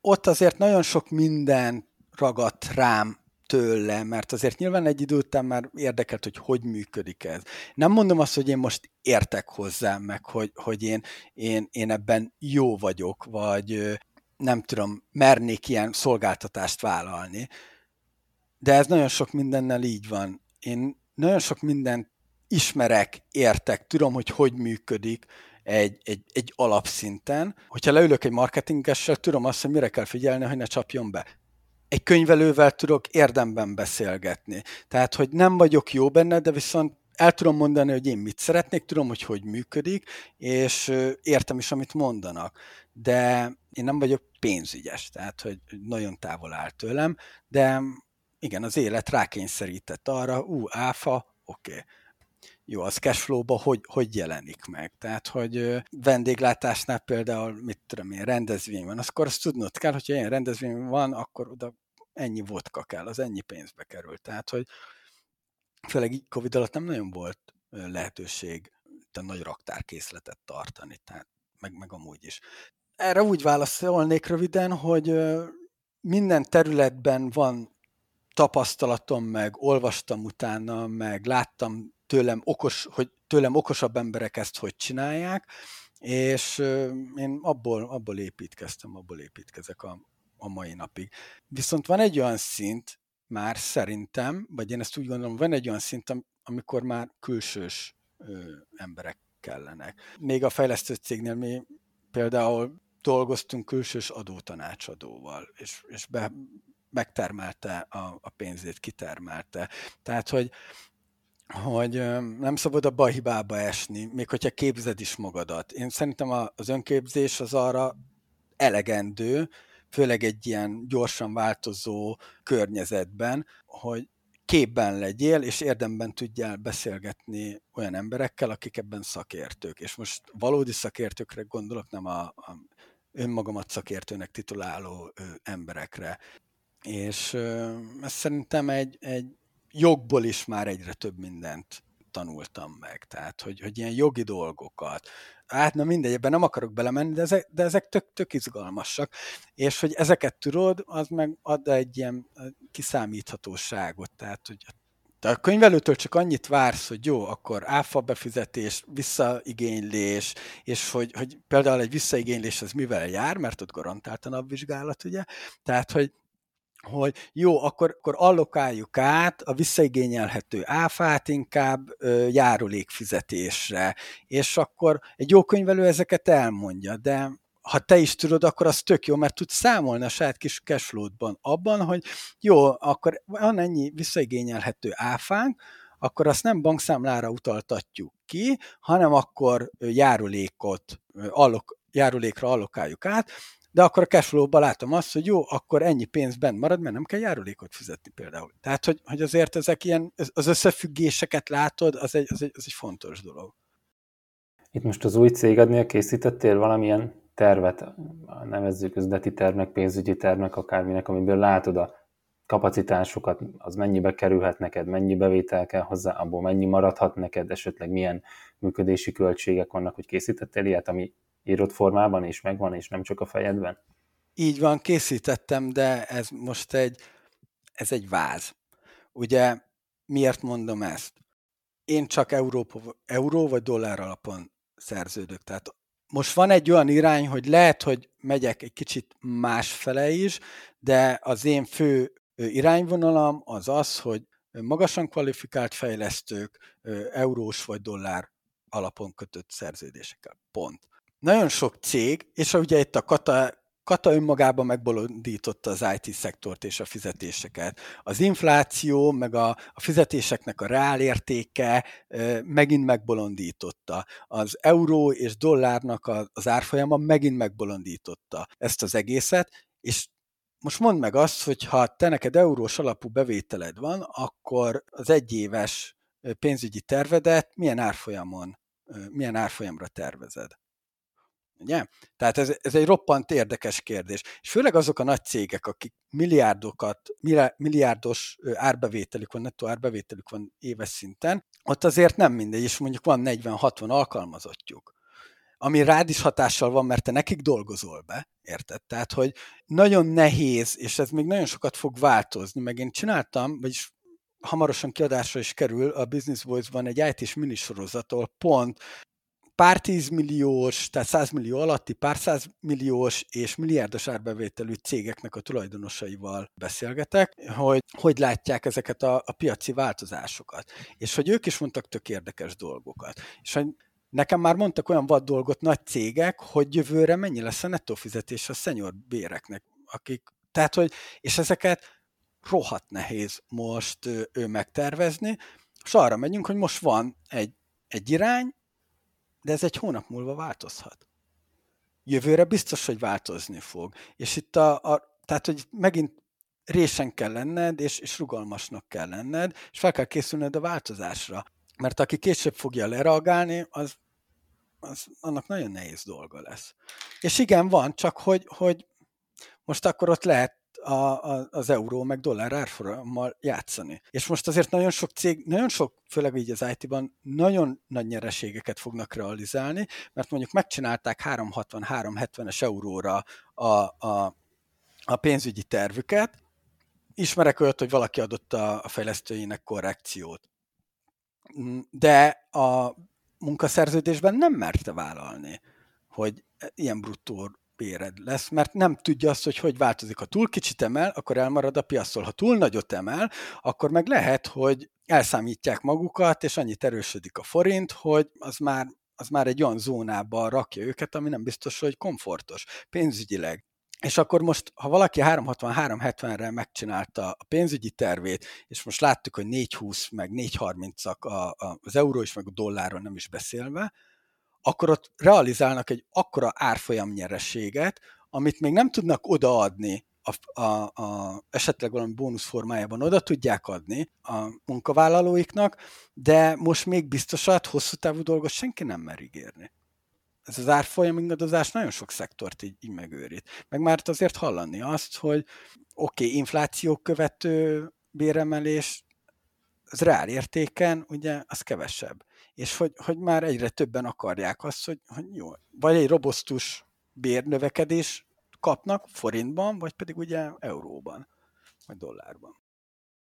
Speaker 1: Ott azért nagyon sok minden ragadt rám tőle, mert azért nyilván egy idő után már érdekelt, hogy hogy működik ez. Nem mondom azt, hogy én most értek hozzá, meg hogy, hogy én, én, én ebben jó vagyok, vagy nem tudom, mernék ilyen szolgáltatást vállalni, de ez nagyon sok mindennel így van. Én nagyon sok mindent ismerek, értek, tudom, hogy hogy működik, egy, egy, egy alapszinten. Hogyha leülök egy marketingessel, tudom azt, hogy mire kell figyelni, hogy ne csapjon be. Egy könyvelővel tudok érdemben beszélgetni. Tehát, hogy nem vagyok jó benne, de viszont el tudom mondani, hogy én mit szeretnék, tudom, hogy hogy működik, és értem is, amit mondanak. De én nem vagyok pénzügyes, tehát, hogy nagyon távol áll tőlem, de igen, az élet rákényszerített arra, ú, áfa, oké. Okay jó, az cashflow-ba hogy, hogy jelenik meg. Tehát, hogy vendéglátásnál például, mit tudom én, rendezvény van, akkor azt tudnod kell, hogyha ilyen rendezvény van, akkor oda ennyi vodka kell, az ennyi pénzbe kerül. Tehát, hogy főleg így Covid alatt nem nagyon volt lehetőség a nagy raktárkészletet tartani, tehát meg, meg amúgy is. Erre úgy válaszolnék röviden, hogy minden területben van tapasztalatom, meg olvastam utána, meg láttam tőlem, okos, hogy tőlem okosabb emberek ezt hogy csinálják, és én abból, abból építkeztem, abból építkezek a, a mai napig. Viszont van egy olyan szint, már szerintem, vagy én ezt úgy gondolom, van egy olyan szint, amikor már külsős ö, emberek kellenek. Még a fejlesztő cégnél mi például dolgoztunk külsős adótanácsadóval, és, és be, megtermelte a, a pénzét, kitermelte. Tehát, hogy hogy nem szabad a hibába esni, még hogyha képzed is magadat. Én szerintem az önképzés az arra elegendő, főleg egy ilyen gyorsan változó környezetben, hogy képben legyél, és érdemben tudjál beszélgetni olyan emberekkel, akik ebben szakértők. És most valódi szakértőkre gondolok, nem a, a önmagamat szakértőnek tituláló emberekre. És ez szerintem egy, egy jogból is már egyre több mindent tanultam meg, tehát hogy, hogy ilyen jogi dolgokat. Hát na mindegy, ebben nem akarok belemenni, de ezek, de ezek tök, tök izgalmasak, és hogy ezeket tudod, az meg ad egy ilyen kiszámíthatóságot, tehát hogy Te a könyvelőtől csak annyit vársz, hogy jó, akkor áfa befizetés, visszaigénylés, és hogy, hogy például egy visszaigénylés az mivel jár, mert ott garantált a napvizsgálat, ugye? Tehát, hogy hogy jó, akkor, akkor allokáljuk át a visszaigényelhető áfát inkább ö, járulékfizetésre, és akkor egy jó könyvelő ezeket elmondja, de ha te is tudod, akkor az tök jó, mert tudsz számolni a saját kis cashflow-ban abban, hogy jó, akkor van ennyi visszaigényelhető áfánk, akkor azt nem bankszámlára utaltatjuk ki, hanem akkor járulékot, allok, járulékra allokáljuk át, de akkor a cashflow-ban látom azt, hogy jó, akkor ennyi pénz bent marad, mert nem kell járulékot fizetni például. Tehát, hogy, hogy azért ezek ilyen, az összefüggéseket látod, az egy, az egy, az egy fontos dolog.
Speaker 2: Itt most az új cégednél készítettél valamilyen tervet, nevezzük üzleti tervnek, pénzügyi tervnek, akárminek, amiből látod a kapacitásokat, az mennyibe kerülhet neked, mennyi bevétel kell hozzá, abból mennyi maradhat neked, esetleg milyen működési költségek vannak, hogy készítettél ilyet, ami írott formában is megvan, és nem csak a fejedben?
Speaker 1: Így van, készítettem, de ez most egy, ez egy váz. Ugye miért mondom ezt? Én csak Európa, euró vagy dollár alapon szerződök. Tehát most van egy olyan irány, hogy lehet, hogy megyek egy kicsit másfele is, de az én fő irányvonalam az az, hogy magasan kvalifikált fejlesztők eurós vagy dollár alapon kötött szerződésekkel. Pont. Nagyon sok cég, és ugye itt a Kata Kata önmagában megbolondította az IT-szektort és a fizetéseket. Az infláció, meg a, a fizetéseknek a reálértéke megint megbolondította. Az euró és dollárnak a, az árfolyama megint megbolondította ezt az egészet, és most mondd meg azt, hogy ha te neked eurós alapú bevételed van, akkor az egyéves pénzügyi tervedet milyen árfolyamon, milyen árfolyamra tervezed? Ugye? Tehát ez, ez egy roppant érdekes kérdés. És főleg azok a nagy cégek, akik milliárdokat, milliárdos árbevételük van, nettó árbevételük van éves szinten, ott azért nem mindegy, és mondjuk van 40-60 alkalmazottjuk ami rád is hatással van, mert te nekik dolgozol be, érted? Tehát, hogy nagyon nehéz, és ez még nagyon sokat fog változni, meg én csináltam, vagyis hamarosan kiadásra is kerül a Business Voice-ban egy IT-s minisorozatól pont pár tízmilliós, tehát százmillió alatti, pár százmilliós és milliárdos árbevételű cégeknek a tulajdonosaival beszélgetek, hogy hogy látják ezeket a, a piaci változásokat. És hogy ők is mondtak tök érdekes dolgokat. És hogy nekem már mondtak olyan vad dolgot nagy cégek, hogy jövőre mennyi lesz a nettó fizetés a szenyor béreknek, akik, tehát hogy, és ezeket rohadt nehéz most ő megtervezni, és arra megyünk, hogy most van egy, egy irány, de ez egy hónap múlva változhat. Jövőre biztos, hogy változni fog. És itt a, a tehát, hogy megint résen kell lenned, és, és rugalmasnak kell lenned, és fel kell készülned a változásra. Mert aki később fogja lereagálni, az, az annak nagyon nehéz dolga lesz. És igen, van, csak hogy, hogy most akkor ott lehet a, a, az euró meg dollár árfolyammal játszani. És most azért nagyon sok cég, nagyon sok, főleg így az IT-ban, nagyon nagy nyereségeket fognak realizálni, mert mondjuk megcsinálták 360-370-es euróra a, a, a pénzügyi tervüket, ismerek olyat, hogy valaki adott a, a fejlesztőinek korrekciót. De a munkaszerződésben nem merte vállalni, hogy ilyen bruttó béred lesz, mert nem tudja azt, hogy hogy változik. Ha túl kicsit emel, akkor elmarad a piasztól. Ha túl nagyot emel, akkor meg lehet, hogy elszámítják magukat, és annyit erősödik a forint, hogy az már, az már egy olyan zónába rakja őket, ami nem biztos, hogy komfortos pénzügyileg. És akkor most, ha valaki 360-370-re megcsinálta a pénzügyi tervét, és most láttuk, hogy 420 meg 430-ak az euró is, meg a dolláron nem is beszélve, akkor ott realizálnak egy akkora árfolyam nyerességet, amit még nem tudnak odaadni a, a, a, esetleg valami bónusz formájában oda tudják adni a munkavállalóiknak, de most még biztosat, hosszú távú dolgot senki nem mer ígérni. Ez az árfolyam ingadozás nagyon sok szektort így, így megőrít. Meg már azért hallani azt, hogy oké, okay, infláció követő béremelés, az reál értéken ugye az kevesebb és hogy, hogy már egyre többen akarják azt, hogy, hogy jó, vagy egy robosztus bérnövekedés kapnak forintban, vagy pedig ugye euróban, vagy dollárban.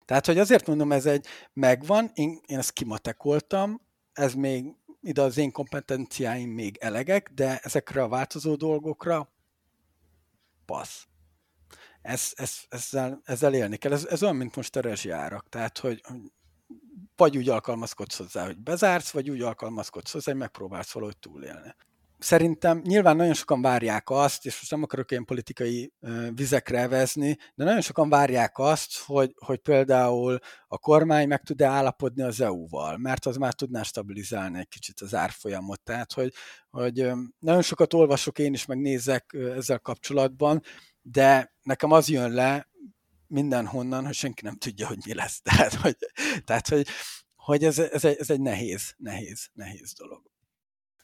Speaker 1: Tehát, hogy azért mondom, ez egy megvan, én, én ezt kimatekoltam, ez még ide az én kompetenciáim még elegek, de ezekre a változó dolgokra passz. Ez, ez, ezzel, ezzel élni kell. Ez, ez olyan, mint most a rezsiárak. Tehát, hogy vagy úgy alkalmazkodsz hozzá, hogy bezársz, vagy úgy alkalmazkodsz hozzá, hogy megpróbálsz valahogy túlélni szerintem nyilván nagyon sokan várják azt, és most nem akarok ilyen politikai vizekre vezni, de nagyon sokan várják azt, hogy, hogy például a kormány meg tud-e állapodni az EU-val, mert az már tudná stabilizálni egy kicsit az árfolyamot. Tehát, hogy, hogy nagyon sokat olvasok én is, meg nézek ezzel kapcsolatban, de nekem az jön le mindenhonnan, hogy senki nem tudja, hogy mi lesz. Tehát, hogy, tehát, hogy, hogy ez, ez, egy, ez egy nehéz, nehéz, nehéz dolog.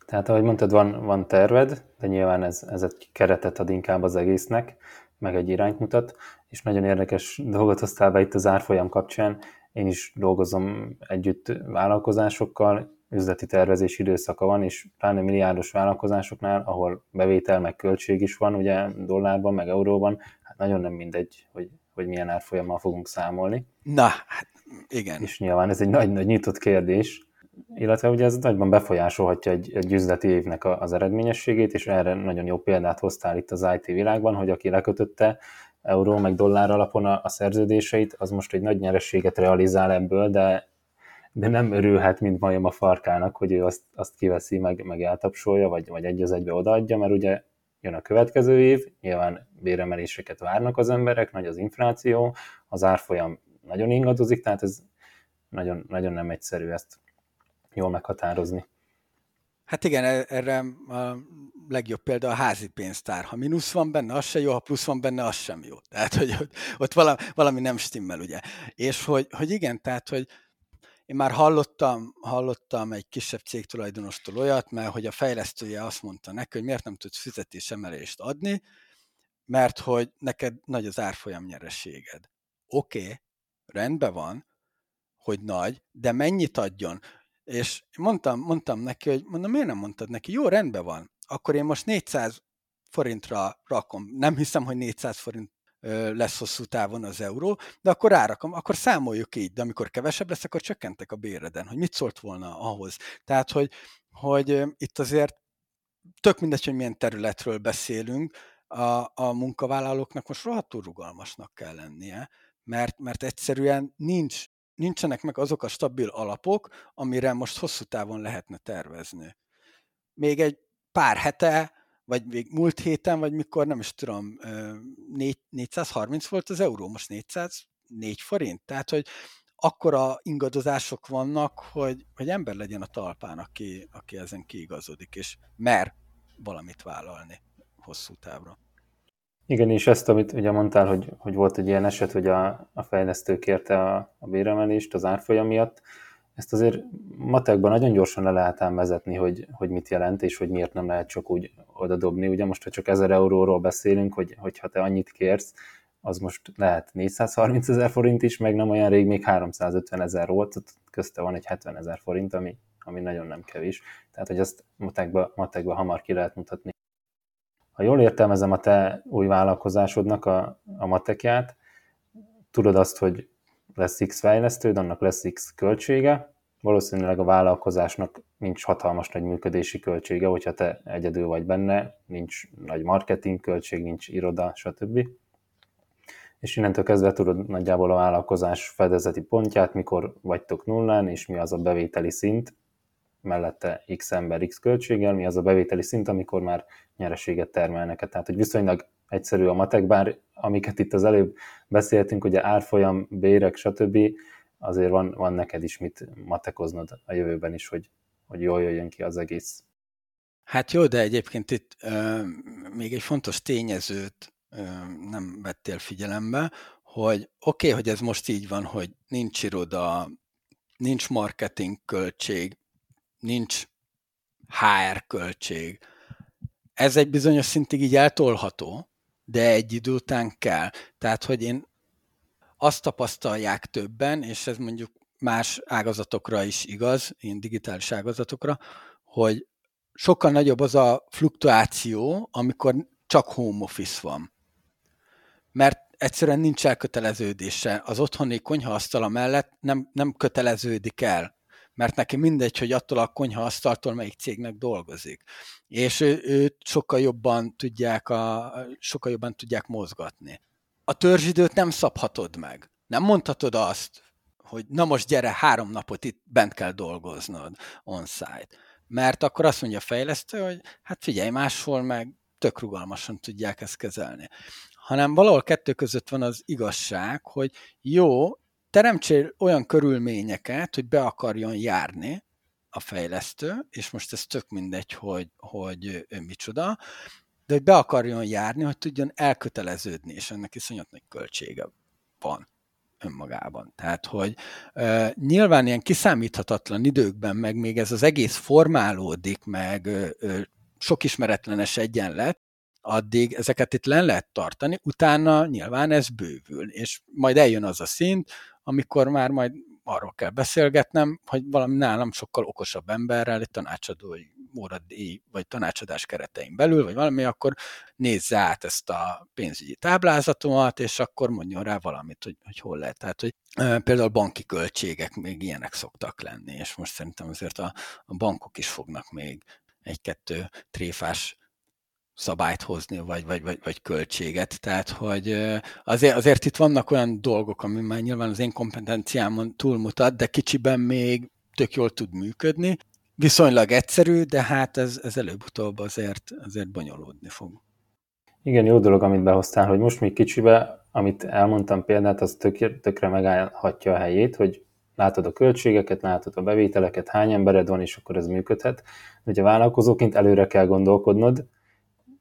Speaker 2: Tehát ahogy mondtad, van, van terved, de nyilván ez, ez egy keretet ad inkább az egésznek, meg egy irányt mutat, és nagyon érdekes dolgot hoztál be itt az árfolyam kapcsán. Én is dolgozom együtt vállalkozásokkal, üzleti tervezés időszaka van, és pláne milliárdos vállalkozásoknál, ahol bevétel meg költség is van, ugye dollárban, meg euróban, hát nagyon nem mindegy, hogy, hogy milyen árfolyammal fogunk számolni.
Speaker 1: Na, hát igen.
Speaker 2: És nyilván ez egy nagy-nagy nyitott kérdés, illetve ugye ez nagyban befolyásolhatja egy, egy üzleti évnek az eredményességét, és erre nagyon jó példát hoztál itt az IT világban, hogy aki lekötötte euró meg dollár alapon a, a szerződéseit, az most egy nagy nyerességet realizál ebből, de, de nem örülhet, mint majom a farkának, hogy ő azt, azt kiveszi, meg, meg eltapsolja, vagy, vagy egy az egybe odaadja, mert ugye jön a következő év, nyilván béremeléseket várnak az emberek, nagy az infláció, az árfolyam nagyon ingadozik, tehát ez nagyon, nagyon nem egyszerű ezt jól meghatározni.
Speaker 1: Hát igen, e- erre a legjobb példa a házi pénztár. Ha mínusz van benne, az sem jó, ha plusz van benne, az sem jó. Tehát, hogy ott, valami nem stimmel, ugye. És hogy, hogy igen, tehát, hogy én már hallottam, hallottam egy kisebb cég tulajdonostól olyat, mert hogy a fejlesztője azt mondta neki, hogy miért nem tudsz fizetésemelést adni, mert hogy neked nagy az árfolyam nyereséged. Oké, okay, rendben van, hogy nagy, de mennyit adjon? És mondtam, mondtam neki, hogy mondom, miért nem mondtad neki? Jó, rendben van. Akkor én most 400 forintra rakom. Nem hiszem, hogy 400 forint lesz hosszú távon az euró, de akkor rárakom, akkor számoljuk így, de amikor kevesebb lesz, akkor csökkentek a béreden, hogy mit szólt volna ahhoz. Tehát, hogy, hogy itt azért tök mindegy, hogy milyen területről beszélünk, a, a munkavállalóknak most rohadtul rugalmasnak kell lennie, mert, mert egyszerűen nincs nincsenek meg azok a stabil alapok, amire most hosszú távon lehetne tervezni. Még egy pár hete, vagy még múlt héten, vagy mikor, nem is tudom, 430 volt az euró, most 404 forint. Tehát, hogy akkora ingadozások vannak, hogy, hogy ember legyen a talpán, aki, aki ezen kiigazodik, és mer valamit vállalni hosszú távra.
Speaker 2: Igen, és ezt, amit ugye mondtál, hogy, hogy volt egy ilyen eset, hogy a, a fejlesztő kérte a, a béremelést az árfolyam miatt, ezt azért matekban nagyon gyorsan le lehet ám vezetni, hogy, hogy mit jelent, és hogy miért nem lehet csak úgy oda dobni. Ugye most, ha csak 1000 euróról beszélünk, hogy, hogyha te annyit kérsz, az most lehet 430 ezer forint is, meg nem olyan rég még 350 ezer volt, közte van egy 70 ezer forint, ami, ami nagyon nem kevés. Tehát, hogy azt matekba, matekba hamar ki lehet mutatni. Ha jól értelmezem a te új vállalkozásodnak a, a matekját, tudod azt, hogy lesz X fejlesztőd, annak lesz X költsége, valószínűleg a vállalkozásnak nincs hatalmas nagy működési költsége, hogyha te egyedül vagy benne, nincs nagy marketing költség, nincs iroda, stb. És innentől kezdve tudod nagyjából a vállalkozás fedezeti pontját, mikor vagytok nullán, és mi az a bevételi szint, mellette X ember X költséggel, mi az a bevételi szint, amikor már nyereséget termelnek. Tehát, hogy viszonylag egyszerű a matek, bár amiket itt az előbb beszéltünk, ugye árfolyam, bérek, stb., azért van, van neked is mit matekoznod a jövőben is, hogy, hogy jól jöjjön ki az egész.
Speaker 1: Hát jó, de egyébként itt euh, még egy fontos tényezőt euh, nem vettél figyelembe, hogy oké, okay, hogy ez most így van, hogy nincs iroda, nincs marketing költség, nincs HR költség. Ez egy bizonyos szintig így eltolható, de egy idő után kell. Tehát, hogy én azt tapasztalják többen, és ez mondjuk más ágazatokra is igaz, én digitális ágazatokra, hogy sokkal nagyobb az a fluktuáció, amikor csak home office van. Mert egyszerűen nincs elköteleződése. Az otthoni konyhaasztala mellett nem, nem köteleződik el, mert neki mindegy, hogy attól a konyhaasztaltól melyik cégnek dolgozik. És ő, őt sokkal jobban tudják, a, sokkal jobban tudják mozgatni. A törzsidőt nem szabhatod meg. Nem mondhatod azt, hogy na most gyere, három napot itt bent kell dolgoznod on-site. Mert akkor azt mondja a fejlesztő, hogy hát figyelj, máshol meg tök rugalmasan tudják ezt kezelni. Hanem valahol kettő között van az igazság, hogy jó, teremtsél olyan körülményeket, hogy be akarjon járni a fejlesztő, és most ez tök mindegy, hogy, hogy micsoda, de hogy be akarjon járni, hogy tudjon elköteleződni, és ennek iszonyat nagy költsége van önmagában. Tehát, hogy uh, nyilván ilyen kiszámíthatatlan időkben, meg még ez az egész formálódik, meg uh, sok ismeretlenes egyenlet, addig ezeket itt len lehet tartani, utána nyilván ez bővül, és majd eljön az a szint, amikor már majd arról kell beszélgetnem, hogy valami nálam sokkal okosabb emberrel, egy tanácsadói óradíj vagy tanácsadás keretein belül, vagy valami, akkor nézze át ezt a pénzügyi táblázatomat, és akkor mondjon rá valamit, hogy, hogy hol lehet. Tehát, hogy például banki költségek még ilyenek szoktak lenni, és most szerintem azért a, a bankok is fognak még egy-kettő tréfás szabályt hozni, vagy, vagy, vagy, vagy költséget. Tehát, hogy azért, azért itt vannak olyan dolgok, ami már nyilván az én kompetenciámon túlmutat, de kicsiben még tök jól tud működni. Viszonylag egyszerű, de hát ez, ez előbb-utóbb azért, azért bonyolódni fog.
Speaker 2: Igen, jó dolog, amit behoztál, hogy most még kicsibe, amit elmondtam példát, az tök, tökre megállhatja a helyét, hogy látod a költségeket, látod a bevételeket, hány embered van, és akkor ez működhet. Ugye vállalkozóként előre kell gondolkodnod,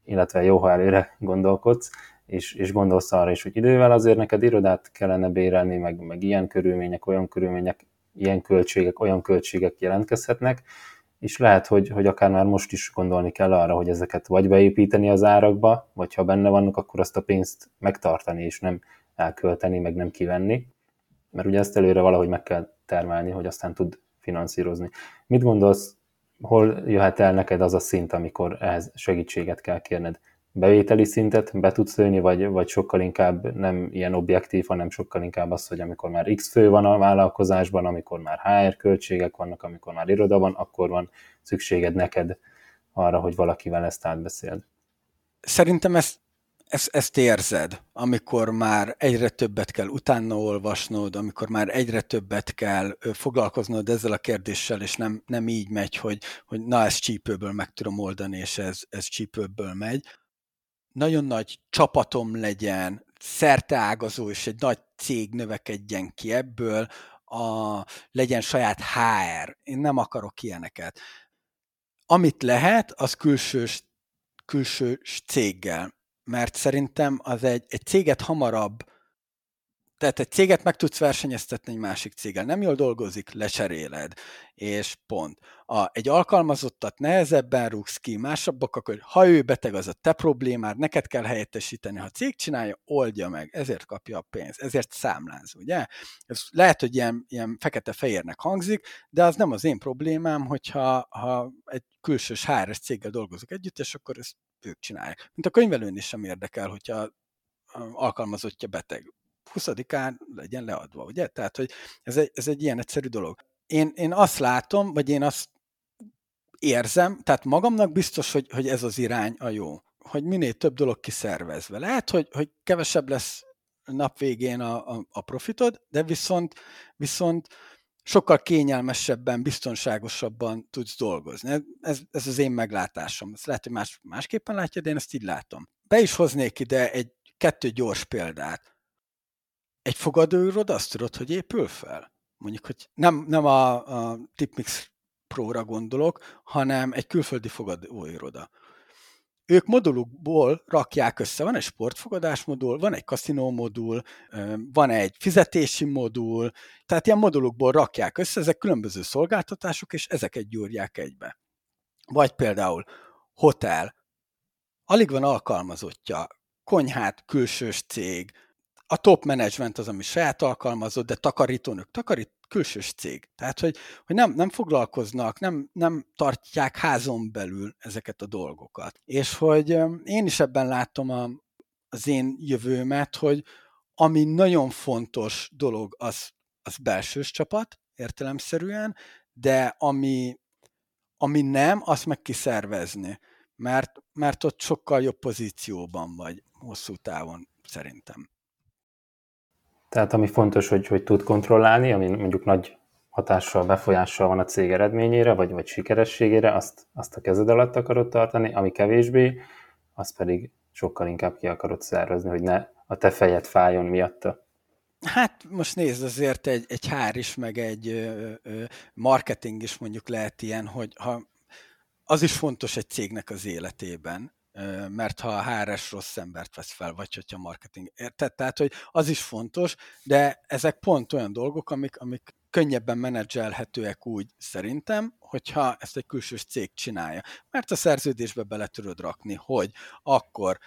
Speaker 2: illetve jó, ha előre gondolkodsz, és, és gondolsz arra is, hogy idővel azért neked irodát kellene bérelni, meg, meg ilyen körülmények, olyan körülmények, ilyen költségek, olyan költségek jelentkezhetnek, és lehet, hogy, hogy akár már most is gondolni kell arra, hogy ezeket vagy beépíteni az árakba, vagy ha benne vannak, akkor azt a pénzt megtartani, és nem elkölteni, meg nem kivenni, mert ugye ezt előre valahogy meg kell termelni, hogy aztán tud finanszírozni. Mit gondolsz hol jöhet el neked az a szint, amikor ehhez segítséget kell kérned? Bevételi szintet be tudsz lőni, vagy, vagy sokkal inkább nem ilyen objektív, hanem sokkal inkább az, hogy amikor már X fő van a vállalkozásban, amikor már HR költségek vannak, amikor már iroda van, akkor van szükséged neked arra, hogy valakivel ezt átbeszéld.
Speaker 1: Szerintem ezt ezt, ezt érzed, amikor már egyre többet kell utána olvasnod, amikor már egyre többet kell foglalkoznod ezzel a kérdéssel, és nem, nem így megy, hogy, hogy na, ezt csípőből meg tudom oldani, és ez, ez csípőből megy. Nagyon nagy csapatom legyen, szerteágazó, és egy nagy cég növekedjen ki ebből, a, legyen saját HR. Én nem akarok ilyeneket. Amit lehet, az külsős, külsős céggel mert szerintem az egy, egy céget hamarabb, tehát egy céget meg tudsz versenyeztetni egy másik céggel. Nem jól dolgozik, lecseréled, és pont. A, egy alkalmazottat nehezebben rúgsz ki, másabbak, akkor ha ő beteg, az a te problémád, neked kell helyettesíteni. Ha a cég csinálja, oldja meg, ezért kapja a pénzt, ezért számláz, ugye? Ez lehet, hogy ilyen, ilyen fekete-fehérnek hangzik, de az nem az én problémám, hogyha ha egy külsős HRS céggel dolgozok együtt, és akkor ezt ők csinálják. Mint a könyvelőn is sem érdekel, hogyha alkalmazottja beteg. 20-án legyen leadva, ugye? Tehát, hogy ez egy, ez egy ilyen egyszerű dolog. Én, én azt látom, vagy én azt érzem, tehát magamnak biztos, hogy, hogy ez az irány a jó. Hogy minél több dolog kiszervezve. Lehet, hogy, hogy kevesebb lesz nap végén a, a, a profitod, de viszont, viszont sokkal kényelmesebben, biztonságosabban tudsz dolgozni. Ez, ez az én meglátásom. Ez lehet, hogy más, másképpen látja, de én ezt így látom. Be is hoznék ide egy kettő gyors példát. Egy fogadóiroda azt tudod, hogy épül fel? Mondjuk, hogy nem, nem a, a Tipmix Pro-ra gondolok, hanem egy külföldi fogadóiroda. Ők modulukból rakják össze, van egy sportfogadás modul, van egy kaszinó modul, van egy fizetési modul, tehát ilyen modulukból rakják össze, ezek különböző szolgáltatások, és ezeket gyúrják egybe. Vagy például hotel, alig van alkalmazottja, konyhát, külsős cég, a top management az, ami saját alkalmazott, de takarítónök, takarít, külsős cég. Tehát, hogy, hogy nem, nem foglalkoznak, nem, nem tartják házon belül ezeket a dolgokat. És hogy én is ebben látom a, az én jövőmet, hogy, ami nagyon fontos dolog, az, az belsős csapat, értelemszerűen, de ami, ami nem, azt meg kiszervezni, mert, mert ott sokkal jobb pozícióban vagy hosszú távon, szerintem.
Speaker 2: Tehát ami fontos, hogy, hogy tud kontrollálni, ami mondjuk nagy hatással, befolyással van a cég eredményére, vagy, vagy sikerességére, azt, azt a kezed alatt akarod tartani, ami kevésbé, azt pedig sokkal inkább ki akarod szervezni, hogy ne a te fejed fájjon miatta.
Speaker 1: Hát most nézd, azért egy, egy hár is, meg egy ö, ö, marketing is mondjuk lehet ilyen, hogy ha az is fontos egy cégnek az életében, mert ha a HRS rossz embert vesz fel, vagy hogyha marketing, érted? Tehát, hogy az is fontos, de ezek pont olyan dolgok, amik, amik könnyebben menedzselhetőek úgy szerintem, hogyha ezt egy külsős cég csinálja. Mert a szerződésbe bele tudod rakni, hogy akkor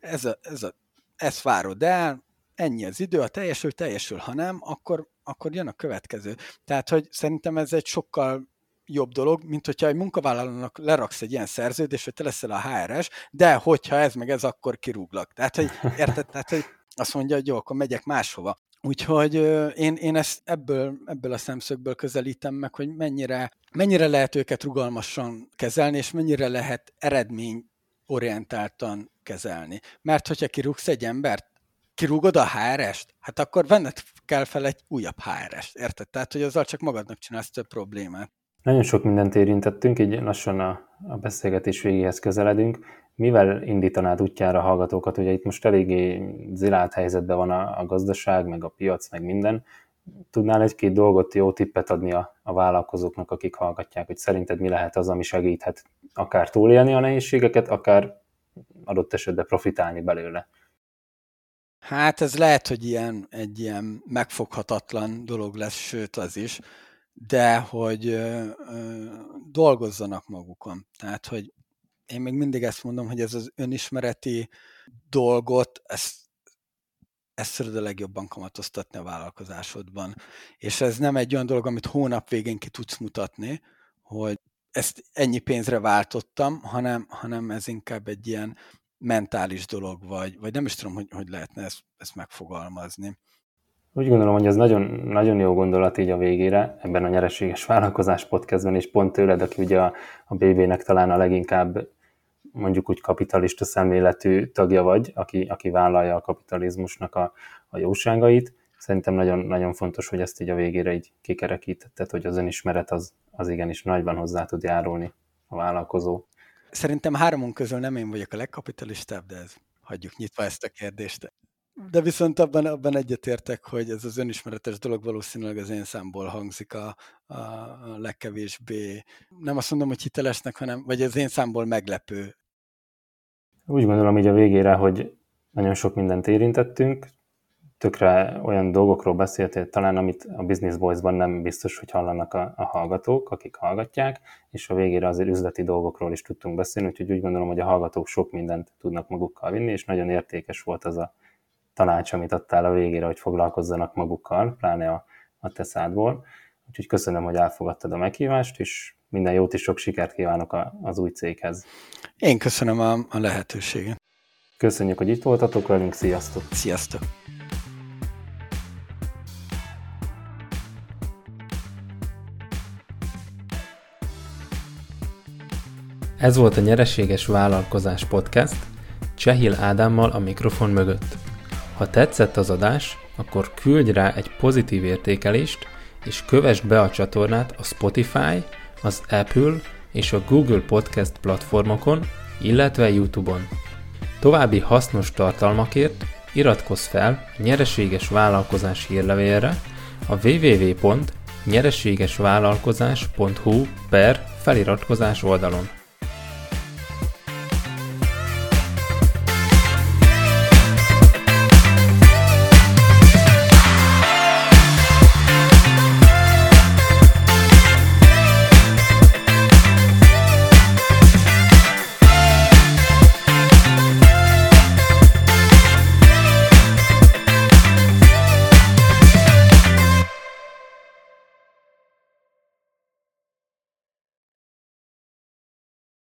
Speaker 1: ez, a, ez, a, ezt várod el, ennyi az idő, ha teljesül, teljesül, ha nem, akkor, akkor jön a következő. Tehát, hogy szerintem ez egy sokkal jobb dolog, mint hogyha egy munkavállalónak leraksz egy ilyen szerződést, hogy te leszel a HRS, de hogyha ez meg ez, akkor kirúglak. Tehát, hogy érted? Tehát, hogy azt mondja, hogy jó, akkor megyek máshova. Úgyhogy én, én ezt ebből, ebből a szemszögből közelítem meg, hogy mennyire, mennyire lehet őket rugalmasan kezelni, és mennyire lehet eredmény orientáltan kezelni. Mert hogyha kirúgsz egy embert, kirúgod a HRS-t, hát akkor venned kell fel egy újabb HRS-t, érted? Tehát, hogy azzal csak magadnak csinálsz több problémát.
Speaker 2: Nagyon sok mindent érintettünk, így lassan a, a beszélgetés végéhez közeledünk. Mivel indítanád útjára a hallgatókat? Ugye itt most eléggé zilált helyzetben van a, a gazdaság, meg a piac, meg minden. Tudnál egy-két dolgot, jó tippet adni a, a vállalkozóknak, akik hallgatják, hogy szerinted mi lehet az, ami segíthet akár túlélni a nehézségeket, akár adott esetben profitálni belőle?
Speaker 1: Hát ez lehet, hogy ilyen, egy ilyen megfoghatatlan dolog lesz, sőt az is, de hogy dolgozzanak magukon. Tehát, hogy én még mindig ezt mondom, hogy ez az önismereti dolgot, ezt, ezt tudod a legjobban kamatoztatni a vállalkozásodban. És ez nem egy olyan dolog, amit hónap végén ki tudsz mutatni, hogy ezt ennyi pénzre váltottam, hanem, hanem ez inkább egy ilyen mentális dolog, vagy, vagy nem is tudom, hogy, hogy lehetne ezt, ezt megfogalmazni.
Speaker 2: Úgy gondolom, hogy ez nagyon, nagyon jó gondolat így a végére, ebben a nyereséges vállalkozás podcastben, és pont tőled, aki ugye a, a BB-nek talán a leginkább mondjuk úgy kapitalista szemléletű tagja vagy, aki, aki vállalja a kapitalizmusnak a, a jóságait. Szerintem nagyon, nagyon fontos, hogy ezt így a végére így kikerekítetted, hogy az önismeret az, az igenis nagyban hozzá tud járulni a vállalkozó.
Speaker 1: Szerintem háromunk közül nem én vagyok a legkapitalistább, de ez hagyjuk nyitva ezt a kérdést. De viszont abban, abban egyetértek, hogy ez az önismeretes dolog valószínűleg az én számból hangzik a, a, legkevésbé, nem azt mondom, hogy hitelesnek, hanem, vagy az én számból meglepő.
Speaker 2: Úgy gondolom így a végére, hogy nagyon sok mindent érintettünk, tökre olyan dolgokról beszéltél talán, amit a Business Boys-ban nem biztos, hogy hallanak a, a hallgatók, akik hallgatják, és a végére azért üzleti dolgokról is tudtunk beszélni, úgyhogy úgy gondolom, hogy a hallgatók sok mindent tudnak magukkal vinni, és nagyon értékes volt az a tanács, amit adtál a végére, hogy foglalkozzanak magukkal, pláne a, a te szádból. Úgyhogy köszönöm, hogy elfogadtad a meghívást, és minden jót és sok sikert kívánok a, az új céghez.
Speaker 1: Én köszönöm a, a lehetőséget.
Speaker 2: Köszönjük, hogy itt voltatok velünk, sziasztok!
Speaker 1: Sziasztok!
Speaker 2: Ez volt a Nyereséges Vállalkozás Podcast, Csehil Ádámmal a mikrofon mögött. Ha tetszett az adás, akkor küldj rá egy pozitív értékelést, és kövessd be a csatornát a Spotify, az Apple és a Google Podcast platformokon, illetve YouTube-on. További hasznos tartalmakért iratkozz fel a Nyereséges Vállalkozás hírlevélre a www.nyereségesvállalkozás.hu per feliratkozás oldalon.